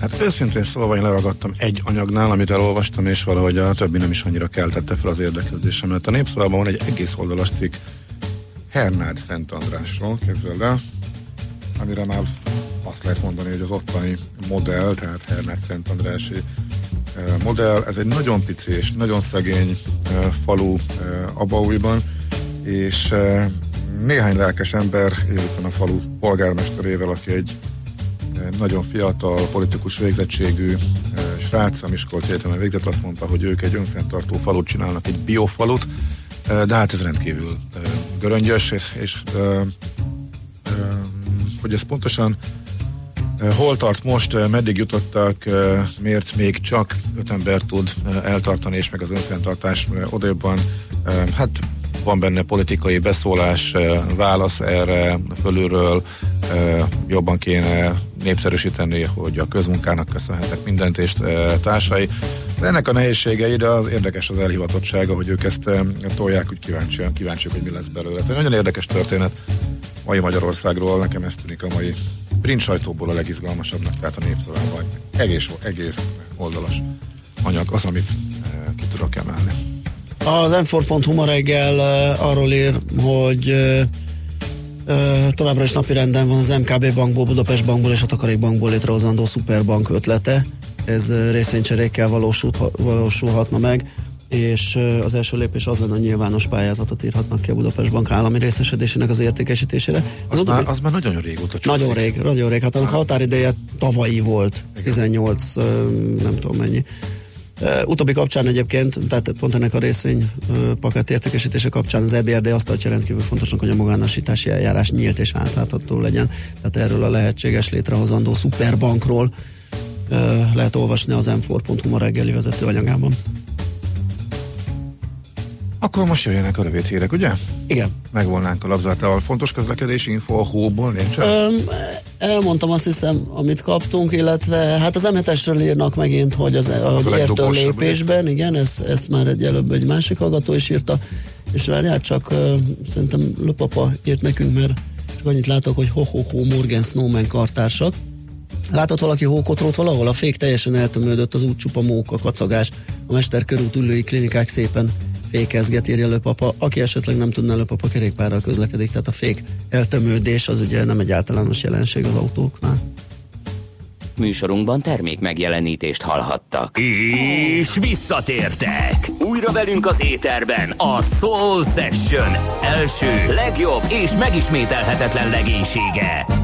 Hát őszintén szólva én leragadtam egy anyagnál, amit elolvastam, és valahogy a többi nem is annyira keltette fel az érdeklődésemet. A népszavában van egy egész oldalas cikk Hernád Szent Andrásról, képzeld el, amire már azt lehet mondani, hogy az ottani modell, tehát Hernád Szent Andrási eh, modell, ez egy nagyon pici és nagyon szegény eh, falu eh, Abaújban, és néhány lelkes ember éppen a falu polgármesterével, aki egy nagyon fiatal, politikus végzettségű srác, a Miskolci Egyetemen végzett, azt mondta, hogy ők egy önfenntartó falut csinálnak, egy biofalut, de hát ez rendkívül göröngyös, és, és hogy ez pontosan hol tart most, meddig jutottak, miért még csak öt ember tud eltartani, és meg az önfenntartás odébb van, hát van benne politikai beszólás, válasz erre fölülről, jobban kéne népszerűsíteni, hogy a közmunkának köszönhetek mindent és társai. De ennek a nehézségei, de az érdekes az elhivatottsága, hogy ők ezt tolják, úgy kíváncsian, kíváncsiak, hogy mi lesz belőle. Ez egy nagyon érdekes történet mai Magyarországról, nekem ez tűnik a mai print sajtóból a legizgalmasabbnak, tehát a népszavában egész, egész oldalas anyag az, amit ki tudok emelni. Az m ma reggel uh, arról ír, hogy uh, uh, továbbra is napirenden van az MKB bankból, Budapest bankból és a Takarék bankból létrehozandó szuperbank ötlete. Ez részvénycserékkel valósulhatna meg és az első lépés az lenne, hogy nyilvános pályázatot írhatnak ki a Budapest Bank állami részesedésének az értékesítésére. Az, az, már, az már nagyon régóta csúszik. Nagyon rég, nagyon rég. Hát a határideje tavalyi volt, Igen. 18, nem tudom mennyi utóbbi kapcsán egyébként, tehát pont ennek a részvény pakett értékesítése kapcsán az EBRD azt tartja rendkívül fontosnak, hogy a magánosítási eljárás nyílt és átlátható legyen. Tehát erről a lehetséges létrehozandó szuperbankról lehet olvasni az m4.hu ma reggeli vezető anyagában. Akkor most jöjjenek a rövid hírek, ugye? Igen. Megvolnánk a labzátával. Fontos közlekedési info a hóból nincs? Öm, elmondtam azt hiszem, amit kaptunk, illetve hát az m írnak megint, hogy az, az a értő lépésben, ugye? igen, ezt, ezt már egy előbb egy másik hallgató is írta, és várjál csak, uh, szerintem Löpapa írt nekünk, mert csak annyit látok, hogy ho-ho-ho Morgan Snowman kartársak. Látott valaki hókotrót valahol? A fék teljesen eltömődött, az út csupa móka, kacagás. A Mester körút ülői klinikák szépen fékezget, írja Lőpapa. Aki esetleg nem tudna, Lőpapa kerékpárral közlekedik, tehát a fék eltömődés az ugye nem egy általános jelenség az autóknál. Műsorunkban termék megjelenítést hallhattak. És visszatértek! Újra velünk az éterben a Soul Session első, legjobb és megismételhetetlen legénysége.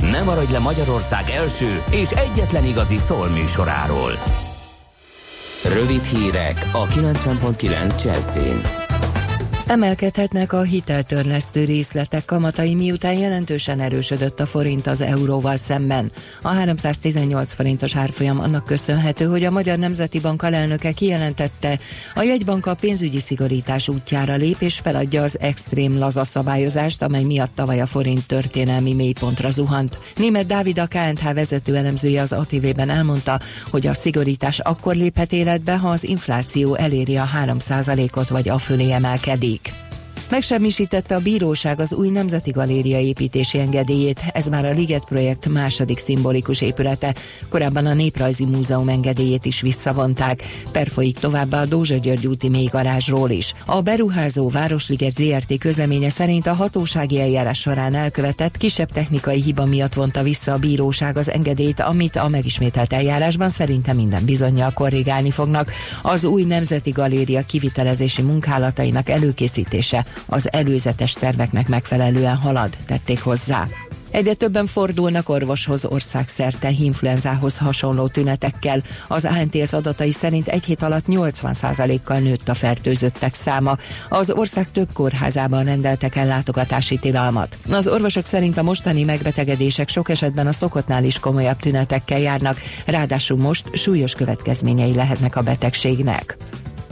Nem maradj le Magyarország első és egyetlen igazi szól műsoráról. Rövid hírek a 90.9 Jazzin. Emelkedhetnek a hiteltörlesztő részletek kamatai, miután jelentősen erősödött a forint az euróval szemben. A 318 forintos árfolyam annak köszönhető, hogy a Magyar Nemzeti Bank alelnöke kijelentette, a jegybank a pénzügyi szigorítás útjára lép és feladja az extrém laza szabályozást, amely miatt tavaly a forint történelmi mélypontra zuhant. Német Dávid a KNH vezető elemzője az ATV-ben elmondta, hogy a szigorítás akkor léphet életbe, ha az infláció eléri a 3%-ot vagy a fölé emelkedik. week. Megsemmisítette a bíróság az új Nemzeti Galéria építési engedélyét, ez már a Liget projekt második szimbolikus épülete. Korábban a Néprajzi Múzeum engedélyét is visszavonták. Perfolyik továbbá a Dózsa György úti mélygarázsról is. A beruházó Városliget ZRT közleménye szerint a hatósági eljárás során elkövetett kisebb technikai hiba miatt vonta vissza a bíróság az engedélyt, amit a megismételt eljárásban szerinte minden bizonyal korrigálni fognak. Az új Nemzeti Galéria kivitelezési munkálatainak előkészítése az előzetes terveknek megfelelően halad, tették hozzá. Egyre többen fordulnak orvoshoz országszerte influenzához hasonló tünetekkel. Az ANTS adatai szerint egy hét alatt 80%-kal nőtt a fertőzöttek száma. Az ország több kórházában rendeltek el látogatási tilalmat. Az orvosok szerint a mostani megbetegedések sok esetben a szokottnál is komolyabb tünetekkel járnak, ráadásul most súlyos következményei lehetnek a betegségnek.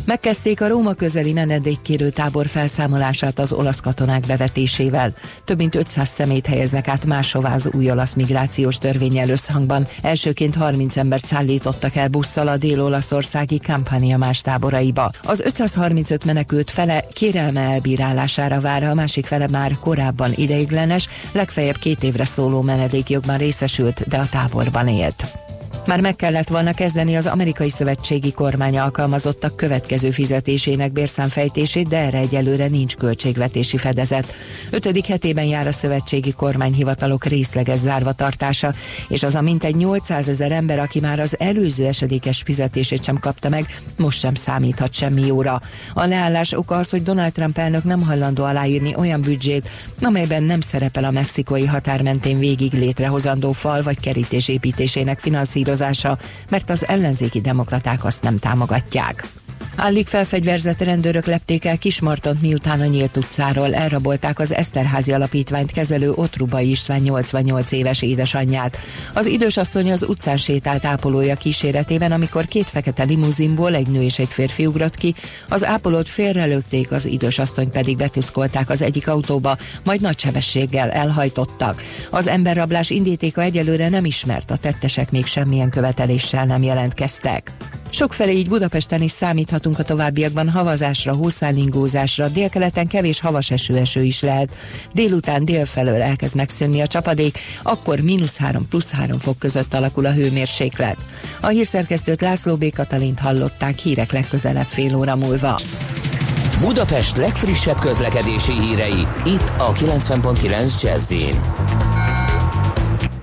Megkezdték a Róma közeli menedékkérő tábor felszámolását az olasz katonák bevetésével. Több mint 500 szemét helyeznek át máshová az új olasz migrációs törvény összhangban. Elsőként 30 embert szállítottak el busszal a dél-olaszországi Campania más táboraiba. Az 535 menekült fele kérelme elbírálására vár, a másik fele már korábban ideiglenes, legfeljebb két évre szóló menedékjogban részesült, de a táborban élt. Már meg kellett volna kezdeni az amerikai szövetségi kormány alkalmazottak következő fizetésének bérszámfejtését, de erre egyelőre nincs költségvetési fedezet. Ötödik hetében jár a szövetségi kormányhivatalok részleges zárva tartása, és az a mintegy 800 ezer ember, aki már az előző esedékes fizetését sem kapta meg, most sem számíthat semmi jóra. A leállás oka az, hogy Donald Trump elnök nem hajlandó aláírni olyan büdzsét, amelyben nem szerepel a mexikói határ mentén végig létrehozandó fal vagy kerítés építésének finanszírozása finanszírozása, mert az ellenzéki demokraták azt nem támogatják. Állik felfegyverzett rendőrök lepték el Kismartont, miután a Nyílt utcáról elrabolták az Eszterházi Alapítványt kezelő Otrubai István 88 éves édesanyját. Az idős asszony az utcán sétált ápolója kíséretében, amikor két fekete limuzinból egy nő és egy férfi ugrott ki, az ápolót félrelőtték, az idős asszony pedig betuszkolták az egyik autóba, majd nagy sebességgel elhajtottak. Az emberrablás indítéka egyelőre nem ismert, a tettesek még semmilyen követeléssel nem jelentkeztek. Sokfelé így Budapesten is számíthatunk a továbbiakban havazásra, hószálingózásra, délkeleten kevés havas eső-eső is lehet. Délután délfelől elkezd megszűnni a csapadék, akkor mínusz 3 plusz 3 fok között alakul a hőmérséklet. A hírszerkesztőt László B. Katalint hallották hírek legközelebb fél óra múlva. Budapest legfrissebb közlekedési hírei, itt a 90.9 jazz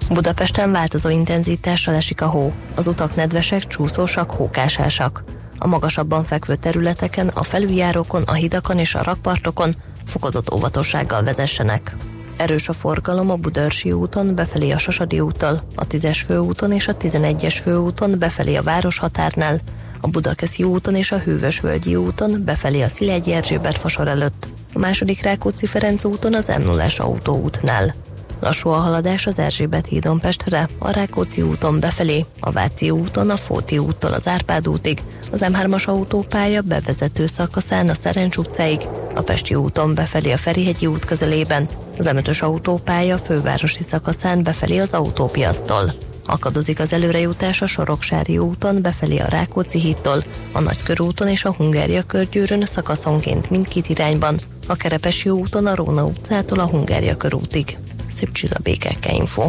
Budapesten változó intenzitással esik a hó. Az utak nedvesek, csúszósak, hókásásak. A magasabban fekvő területeken, a felüljárókon, a hidakon és a rakpartokon fokozott óvatossággal vezessenek. Erős a forgalom a Budörsi úton befelé a Sasadi úttal, a 10-es főúton és a 11-es főúton befelé a Városhatárnál, a Budakeszi úton és a Hűvösvölgyi úton befelé a Szilegyi Erzsébet fasor előtt, a második Rákóczi Ferenc úton az m 0 autóútnál. Lassú a haladás az Erzsébet hídon Pestre, a Rákóczi úton befelé, a Váci úton, a Fóti úttól az Árpád útig, az M3-as autópálya bevezető szakaszán a Szerencs utcáig, a Pesti úton befelé a Ferihegyi út közelében, az M5-ös autópálya fővárosi szakaszán befelé az autópiasztól. Akadozik az előrejutás a Soroksári úton befelé a Rákóczi hídtól, a Nagykörúton és a Hungária körgyűrűn szakaszonként mindkét irányban, a Kerepesi úton a Róna utcától a Hungária körútig. Szép csilla békekkel info.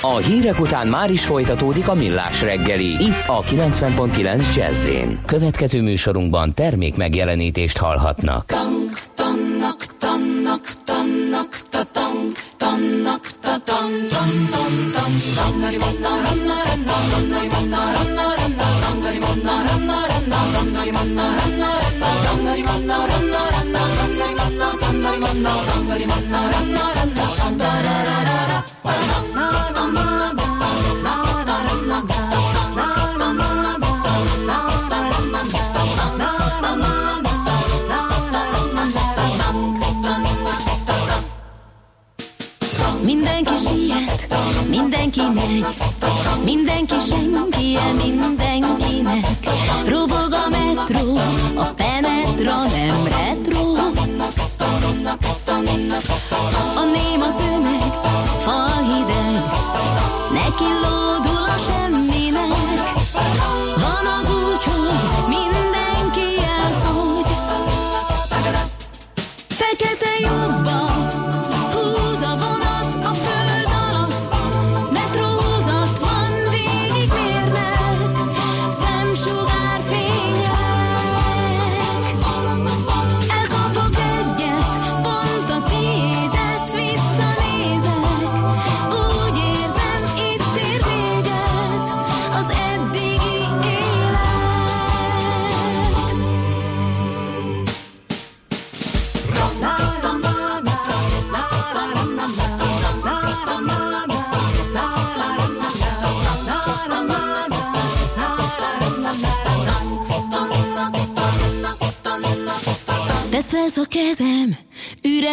A hírek után már is folytatódik a millás reggeli. Itt a 90.9 jazz Következő műsorunkban termék megjelenítést hallhatnak. Tank, tannak, tannak, tannak, tank, tannak, tannak, tannak, Mindenki siet, mindenki mindenkinek. Robog a metró, a penetra nem. A néma tömeg, fal hideg, neki lódul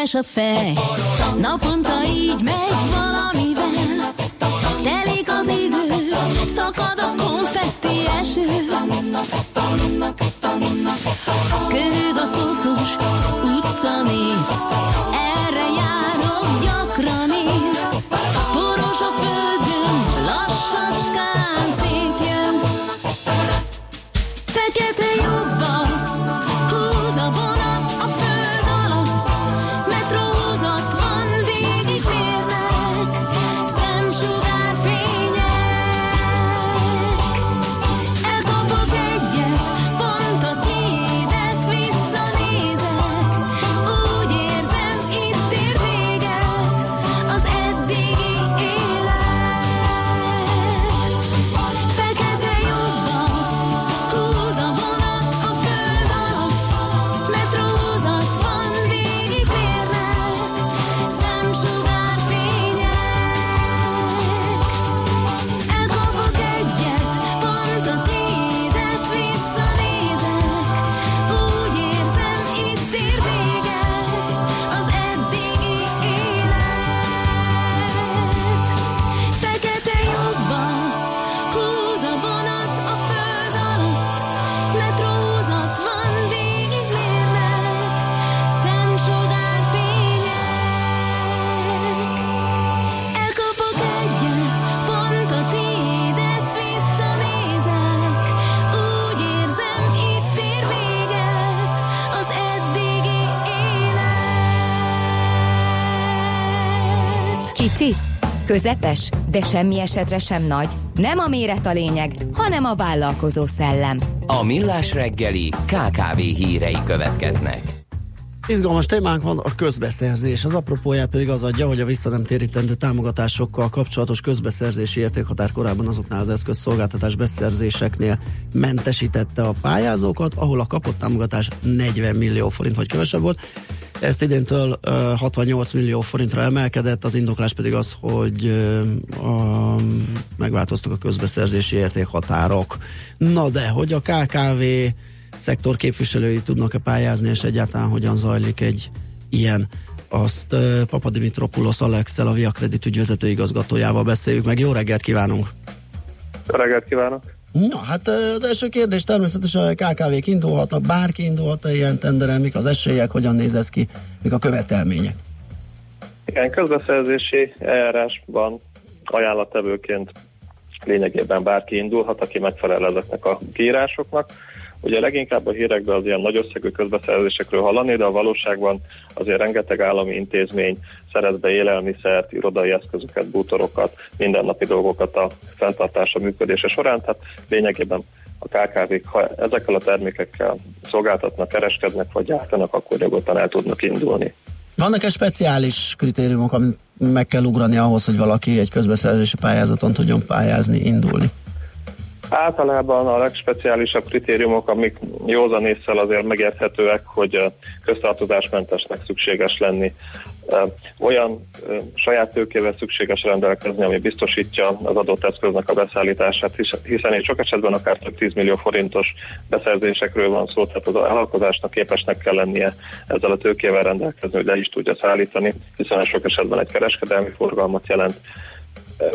üres a fej, naponta így megy közepes, de semmi esetre sem nagy. Nem a méret a lényeg, hanem a vállalkozó szellem. A millás reggeli KKV hírei következnek. Izgalmas témánk van a közbeszerzés. Az apropóját pedig az adja, hogy a vissza nem térítendő támogatásokkal kapcsolatos közbeszerzési értékhatár korábban azoknál az eszközszolgáltatás beszerzéseknél mentesítette a pályázókat, ahol a kapott támogatás 40 millió forint vagy kevesebb volt. Ezt idéntől uh, 68 millió forintra emelkedett, az indoklás pedig az, hogy a, megváltoztak a közbeszerzési értékhatárok. Na de, hogy a KKV szektor képviselői tudnak-e pályázni, és egyáltalán hogyan zajlik egy ilyen azt Papa Dimitropoulos Alexel, a Via Credit ügyvezető igazgatójával beszéljük meg. Jó reggelt kívánunk! Jó reggelt kívánok! Na, hát az első kérdés természetesen a KKV-k indulhatnak, bárki indulhat ilyen tenderen, mik az esélyek, hogyan néz ez ki, mik a követelmények? Igen, közbeszerzési eljárásban ajánlattevőként lényegében bárki indulhat, aki megfelel ezeknek a kiírásoknak. Ugye leginkább a hírekben az ilyen nagy összegű közbeszerzésekről hallani, de a valóságban azért rengeteg állami intézmény szerez be élelmiszert, irodai eszközöket, bútorokat, mindennapi dolgokat a fenntartása működése során, tehát lényegében a KKV-k, ha ezekkel a termékekkel szolgáltatnak, kereskednek vagy gyártanak, akkor nyugodtan el tudnak indulni. Vannak-e speciális kritériumok, amit meg kell ugrani ahhoz, hogy valaki egy közbeszerzési pályázaton tudjon pályázni, indulni? Általában a legspeciálisabb kritériumok, amik józan észsel azért megérthetőek, hogy köztartozásmentesnek szükséges lenni. Olyan saját tőkével szükséges rendelkezni, ami biztosítja az adott eszköznek a beszállítását, hiszen egy sok esetben akár több 10 millió forintos beszerzésekről van szó, tehát az vállalkozásnak képesnek kell lennie ezzel a tőkével rendelkezni, hogy le is tudja szállítani, hiszen sok esetben egy kereskedelmi forgalmat jelent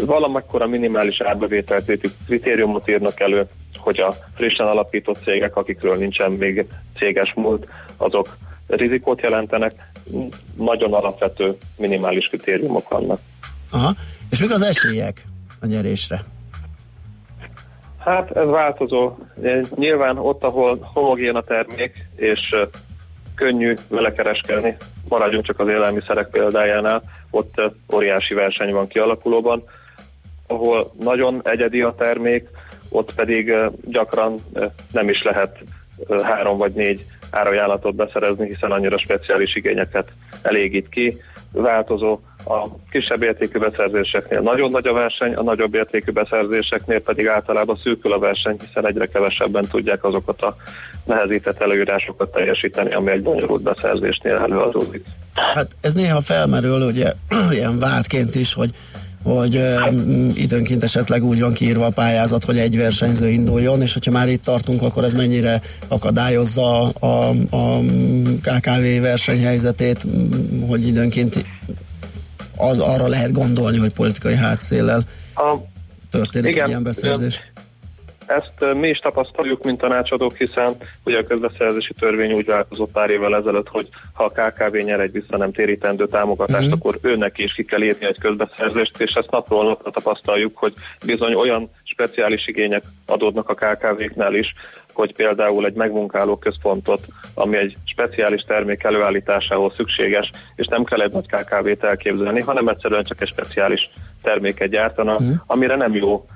valamekkor a minimális árbevételtéti kritériumot írnak elő, hogy a frissen alapított cégek, akikről nincsen még céges múlt, azok rizikót jelentenek, nagyon alapvető minimális kritériumok vannak. Aha. És mik az esélyek a nyerésre? Hát ez változó. Nyilván ott, ahol homogén a termék, és könnyű vele kereskedni, maradjunk csak az élelmiszerek példájánál, ott óriási verseny van kialakulóban, ahol nagyon egyedi a termék, ott pedig gyakran nem is lehet három vagy négy árajánlatot beszerezni, hiszen annyira speciális igényeket elégít ki. Változó a kisebb értékű beszerzéseknél nagyon nagy a verseny, a nagyobb értékű beszerzéseknél pedig általában szűkül a verseny, hiszen egyre kevesebben tudják azokat a nehezített előírásokat teljesíteni, ami egy bonyolult beszerzésnél előadódik. Hát ez néha felmerül, ugye ilyen vádként is, hogy hogy ö, időnként esetleg úgy van kiírva a pályázat, hogy egy versenyző induljon, és hogyha már itt tartunk, akkor ez mennyire akadályozza a, a KKV versenyhelyzetét, hogy időnként az arra lehet gondolni, hogy politikai hátszéllel a, történik igen, egy ilyen beszerzés. Igen. Ezt mi is tapasztaljuk, mint tanácsadók, hiszen ugye a közbeszerzési törvény úgy változott pár évvel ezelőtt, hogy ha a KKV nyer egy vissza nem térítendő támogatást, uh-huh. akkor őnek is ki kell írni egy közbeszerzést, és ezt napról napra tapasztaljuk, hogy bizony olyan speciális igények adódnak a KKV-knál is, hogy például egy megmunkáló központot, ami egy speciális termék előállításához szükséges, és nem kell egy nagy KKV-t elképzelni, hanem egyszerűen csak egy speciális terméket gyártanak, uh-huh. amire nem jó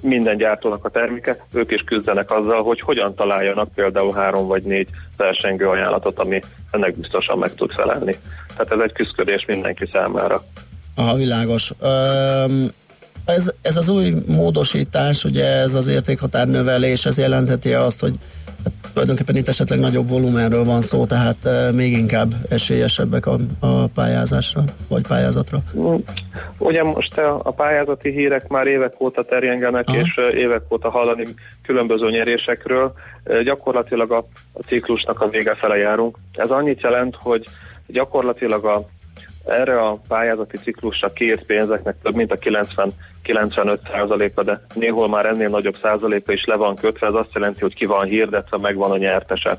minden gyártónak a terméke, ők is küzdenek azzal, hogy hogyan találjanak például három vagy négy versengő ajánlatot, ami ennek biztosan meg tud felelni. Tehát ez egy küzdködés mindenki számára. Aha, világos. Um, ez, ez az új módosítás, ugye ez az értékhatár növelés, ez jelentheti azt, hogy tulajdonképpen itt esetleg nagyobb volumenről van szó, tehát uh, még inkább esélyesebbek a, a pályázásra, vagy pályázatra. Ugye most a, a pályázati hírek már évek óta terjengenek, Aha. és uh, évek óta hallani különböző nyerésekről. Uh, gyakorlatilag a, a ciklusnak a vége fele járunk. Ez annyit jelent, hogy gyakorlatilag a erre a pályázati ciklusra két pénzeknek több mint a 90 95%-a, de néhol már ennél nagyobb százaléka is le van kötve, ez azt jelenti, hogy ki van hirdetve, megvan a nyertese.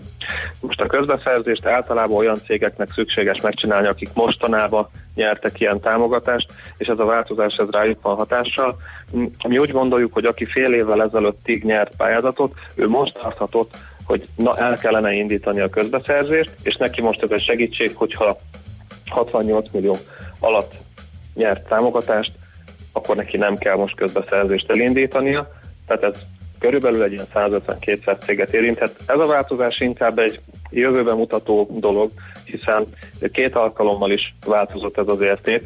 Most a közbeszerzést általában olyan cégeknek szükséges megcsinálni, akik mostanában nyertek ilyen támogatást, és ez a változás ez rájuk van hatással. Mi úgy gondoljuk, hogy aki fél évvel ezelőttig nyert pályázatot, ő most tarthatott, hogy na, el kellene indítani a közbeszerzést, és neki most ez egy segítség, hogyha 68 millió alatt nyert támogatást, akkor neki nem kell most közbeszerzést elindítania, tehát ez körülbelül egy ilyen 150-200 céget érinthet. Ez a változás inkább egy jövőben mutató dolog, hiszen két alkalommal is változott ez az érték.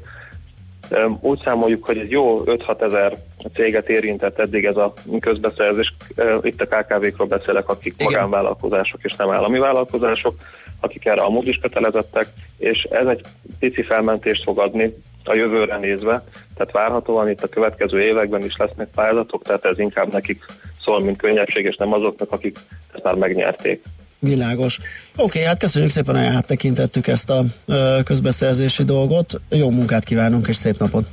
Úgy számoljuk, hogy egy jó 5-6 ezer céget érintett eddig ez a közbeszerzés. Itt a KKV-król beszélek, akik Igen. magánvállalkozások és nem állami vállalkozások, akik erre amúgy is kötelezettek, és ez egy pici felmentést fog adni a jövőre nézve, tehát várhatóan itt a következő években is lesznek pályázatok, tehát ez inkább nekik szól, mint könnyebbség, és nem azoknak, akik ezt már megnyerték. Világos. Oké, okay, hát köszönjük szépen, hogy áttekintettük ezt a ö, közbeszerzési dolgot. Jó munkát kívánunk, és szép napot!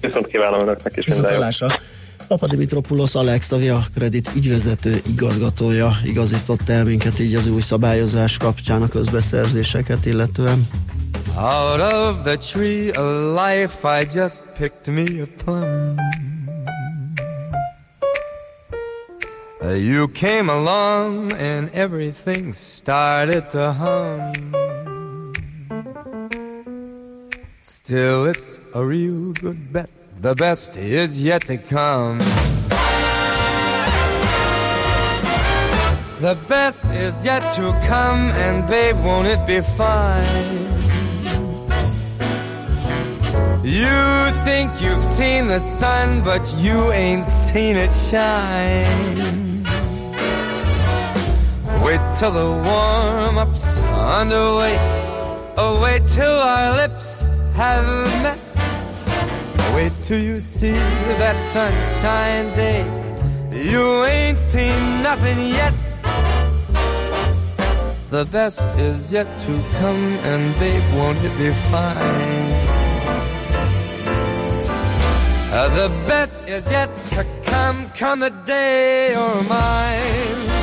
Viszont kívánom önöknek is Viszontlátásra! Papa Dimitropoulos Alex, a Via Credit ügyvezető igazgatója igazított el minket így az új szabályozás kapcsán a közbeszerzéseket illetően. Out of the tree of life I just picked me a plum You came along and everything started to hum. Still, it's a real good bet. The best is yet to come. The best is yet to come, and babe, won't it be fine? You think you've seen the sun, but you ain't seen it shine. Wait till the warm up's underway. Oh, wait till our lips have met. Wait till you see that sunshine day. You ain't seen nothing yet. The best is yet to come, and babe, won't it be fine? Uh, the best is yet to come, come the day you're mine.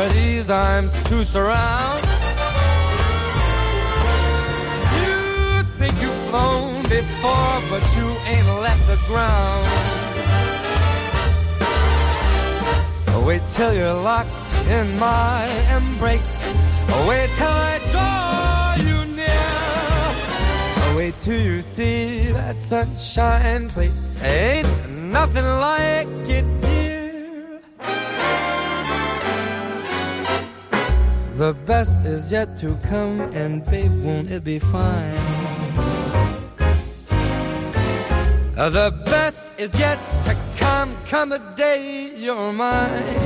For these arms to surround. You think you've flown before, but you ain't left the ground. Wait till you're locked in my embrace. Wait till I draw you near. Wait till you see that sunshine place. Ain't nothing like it The best is yet to come, and babe, won't it be fine? The best is yet to come, come the day you're mine.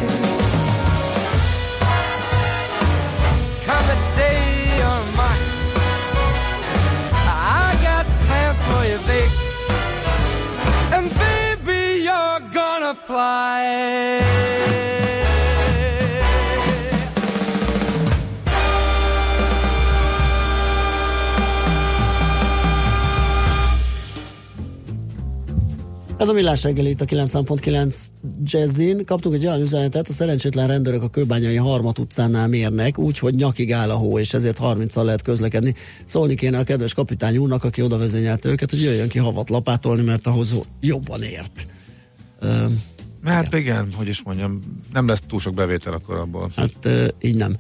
Come the day you're mine. I got plans for you, babe. And baby, you're gonna fly. Ez a millás reggeli itt a 90.9 Jazzin. Kaptunk egy olyan üzenetet, a szerencsétlen rendőrök a Kőbányai Harmat utcánál mérnek, úgyhogy nyakig áll a hó, és ezért 30-al lehet közlekedni. Szólni kéne a kedves kapitány úrnak, aki oda vezényelte őket, hogy jöjjön ki havat lapátolni, mert ahhoz jobban ért. Üm, Hát igen. igen, hogy is mondjam, nem lesz túl sok bevétel akkor abból. hát uh, így nem.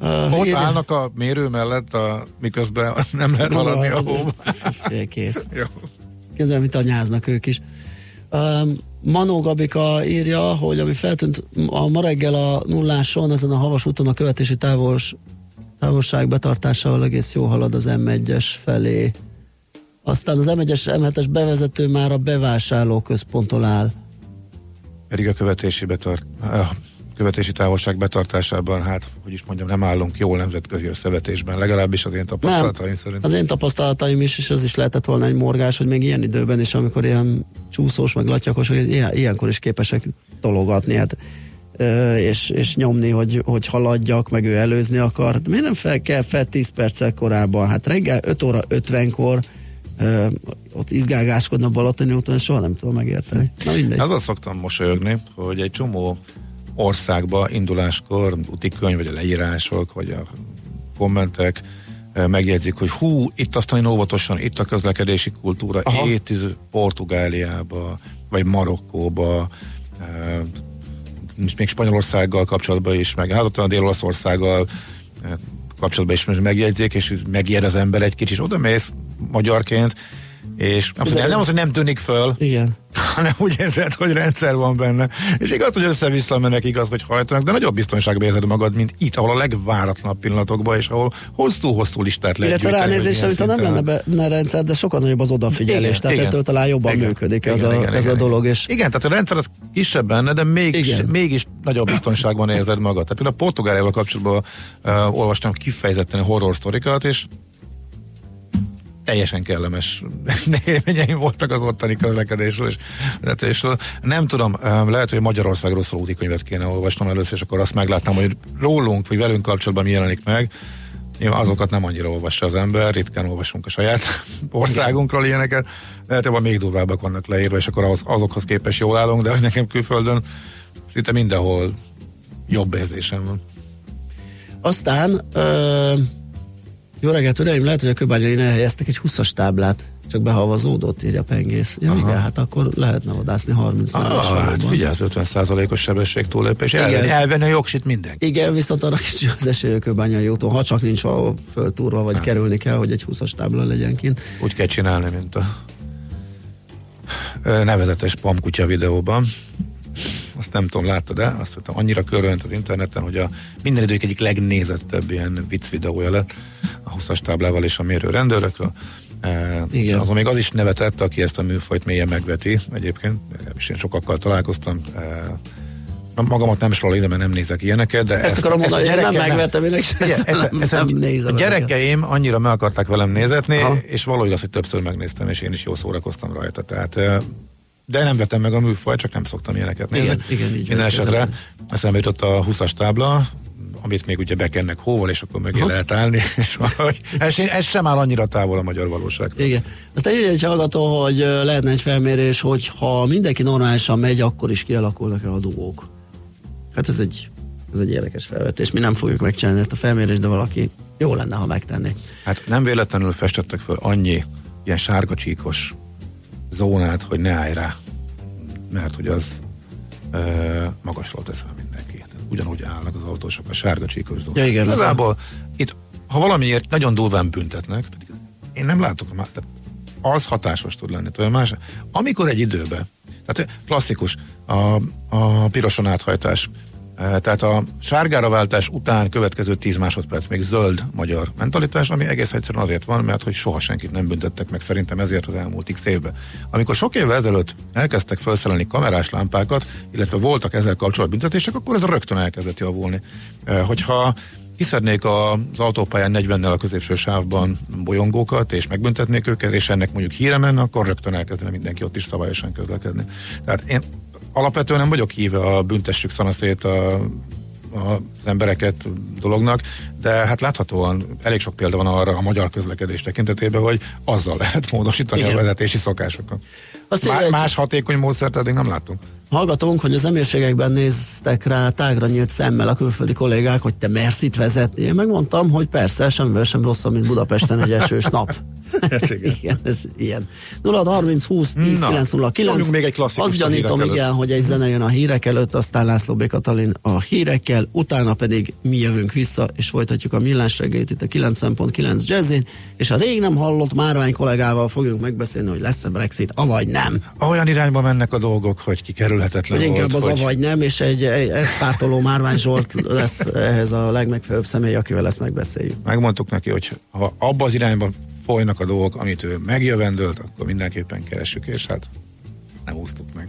Uh, Ott állnak a mérő mellett, a, miközben nem lehet haladni a hóba. Félkész. Jó. Képzelem, mit anyáznak ők is. Um, Manó Gabika írja, hogy ami feltűnt a ma reggel a nulláson, ezen a havas úton a követési távos, távolság betartásával egész jó halad az M1-es felé. Aztán az M1-es, M7-es bevezető már a bevásárló központtól áll. Pedig a követési, betart, követési távolság betartásában, hát, hogy is mondjam, nem állunk jól nemzetközi összevetésben, legalábbis az én tapasztalataim szerint. Az én tapasztalataim is, és az is lehetett volna egy morgás, hogy még ilyen időben is, amikor ilyen csúszós, meg latyakos, hogy ilyen, ilyenkor is képesek tologatni, hát és, és nyomni, hogy, hogy haladjak, meg ő előzni akar. Miért nem fel kell fel 10 perccel korábban? Hát reggel 5 óra 50-kor ö, ott izgágáskodna Balatoni úton, soha nem tudom megérteni. Na mindegy. Azzal szoktam mosolyogni, hogy egy csomó országba induláskor úti könyv, vagy a leírások, vagy a kommentek megjegyzik, hogy hú, itt azt nagyon óvatosan, itt a közlekedési kultúra, Aha. itt Portugáliába, vagy Marokkóba, még Spanyolországgal kapcsolatban is, meg hát ott a Dél-Olaszországgal kapcsolatban is megjegyzik, és megijed az ember egy kicsit, oda mész magyarként, és nem, nem az, hogy nem tűnik föl, Igen. hanem úgy érzed, hogy rendszer van benne. És igaz, hogy össze-vissza mennek, igaz, hogy hajtanak, de nagyobb biztonságban érzed magad, mint itt, ahol a legváratlanabb pillanatokban, és ahol hosszú-hosszú listát lehet Illetve ránézésre, mintha nem lenne benne rendszer, de sokkal nagyobb az odafigyelés, Igen, tehát igen. ettől talán jobban Igen. működik ez, Igen, a, igen, ez igen, a dolog. És Igen, tehát a rendszer az kisebb benne, de mégis, Igen. mégis nagyobb biztonságban érzed magad. Tehát például a Portugáliával kapcsolatban uh, olvastam kifejezetten horror sztorikat, és teljesen kellemes élményeim voltak az ottani közlekedésről és vezetésről. Nem tudom, lehet, hogy Magyarországról szóló útikönyvet kéne olvasnom először, és akkor azt meglátnám, hogy rólunk, vagy velünk kapcsolatban mi jelenik meg. Nyilván azokat nem annyira olvassa az ember, ritkán olvasunk a saját országunkról ilyeneket, lehet, hogy még durvábbak vannak leírva, és akkor az, azokhoz képest jól állunk, de hogy nekem külföldön szinte mindenhol jobb érzésem van. aztán ö, jó reggelt, uraim, lehet, hogy a kőbányai helyeztek egy 20-as táblát, csak behavazódott, írja Pengész. Ja, igen, hát akkor lehetne vadászni 30 Ah, hát figyelj, az 50%-os sebesség túlépés, Igen. elvenni, elvenni a jogsit mindenki. Igen, viszont arra kicsi az esély a kőbányai úton, ha csak nincs valahol föltúrva, vagy kerülni kell, hogy egy 20-as tábla legyen kint. Úgy kell csinálni, mint a nevezetes pamkutya videóban. Azt nem tudom, láttad de Azt mondtam, annyira körülent az interneten, hogy a minden idők egyik legnézettebb ilyen vicc videója lett a 20-as táblával és a mérő rendőrökről. E, Igen. Azon még az is nevetett, aki ezt a műfajt mélyen megveti egyébként, és én sokakkal találkoztam. E, magamat nem sorol ide, mert nem nézek ilyeneket, de Ezt akarom mondani, a hogy nem megvetem, én ezt, nem, ezt, nem nézem. a gyerekeim annyira meg akarták velem nézetni, Ha. és valahogy az, hogy többször megnéztem, és én is jól szórakoztam rajta. Tehát, ö, de nem vettem meg a műfajt, csak nem szoktam ilyeneket nézni. Igen, igen, így Minden esetre kezelem. eszembe jutott a 20-as tábla, amit még ugye bekennek hóval, és akkor mögé lehet állni, és valahogy, ez, ez sem áll annyira távol a magyar valóságtól. Igen. Aztán írja egy hallgató, hogy lehetne egy felmérés, hogy ha mindenki normálisan megy, akkor is kialakulnak-e a dugók. Hát ez egy, ez egy érdekes felvetés. Mi nem fogjuk megcsinálni ezt a felmérést, de valaki jó lenne, ha megtenné. Hát nem véletlenül festettek föl annyi ilyen sárga csíkos zónát, hogy ne állj rá, mert hogy az ö, magasról tesz mindenki. Ugyanúgy állnak az autósok a sárga csíkos zónát. Ja, igen, Igazából itt, ha valamiért nagyon durván büntetnek, én nem látok már, tehát az hatásos tud lenni. Tudom, más, amikor egy időben, tehát klasszikus, a, a piroson áthajtás, Tehát a sárgára váltás után következő 10 másodperc még zöld magyar mentalitás, ami egész egyszerűen azért van, mert hogy soha senkit nem büntettek meg szerintem ezért az elmúlt x évben. Amikor sok évvel ezelőtt elkezdtek felszerelni kamerás lámpákat, illetve voltak ezzel kapcsolatban büntetések, akkor ez rögtön elkezdett javulni. Hogyha kiszednék az autópályán 40-nel a középső sávban bolyongókat, és megbüntetnék őket, és ennek mondjuk híre menne, akkor rögtön elkezdene mindenki ott is szabályosan közlekedni. Tehát én alapvetően nem vagyok híve a büntessük szanaszét a, az embereket dolognak, de hát láthatóan elég sok példa van arra a magyar közlekedés tekintetében, hogy azzal lehet módosítani Igen. a vezetési szokásokat. Azt Má, más hatékony módszert eddig nem láttunk. Hallgatónk, hogy az emírségekben néztek rá tágra nyílt szemmel a külföldi kollégák, hogy te mersz itt vezetni. Én megmondtam, hogy persze, semmivel sem rosszabb, mint Budapesten egy esős nap. igen, ez ilyen. 0 30 20 10 Na, 9 0 9. nyomjunk még egy klasszikust Azt gyanítom, igen, előtt. hogy egy zene jön a hírek előtt, aztán László B. Katalin a hírekkel, utána pedig mi jövünk vissza, és folytatjuk a millás reggelit itt a 9.9 jazzin, és a rég nem hallott Márvány kollégával fogjuk megbeszélni, hogy lesz-e Brexit, avagy nem. Olyan irányba mennek a dolgok, hogy kikerülhetetlen Vagy inkább volt, az hogy avagy nem, és egy, egy ezt pártoló Márvány Zsolt lesz ehhez a legmegfelelőbb személy, akivel ezt megbeszéljük. megmondtuk neki, hogy ha abba az irányba folynak a dolgok, amit ő megjövendölt, akkor mindenképpen keressük, és hát nem úsztuk meg.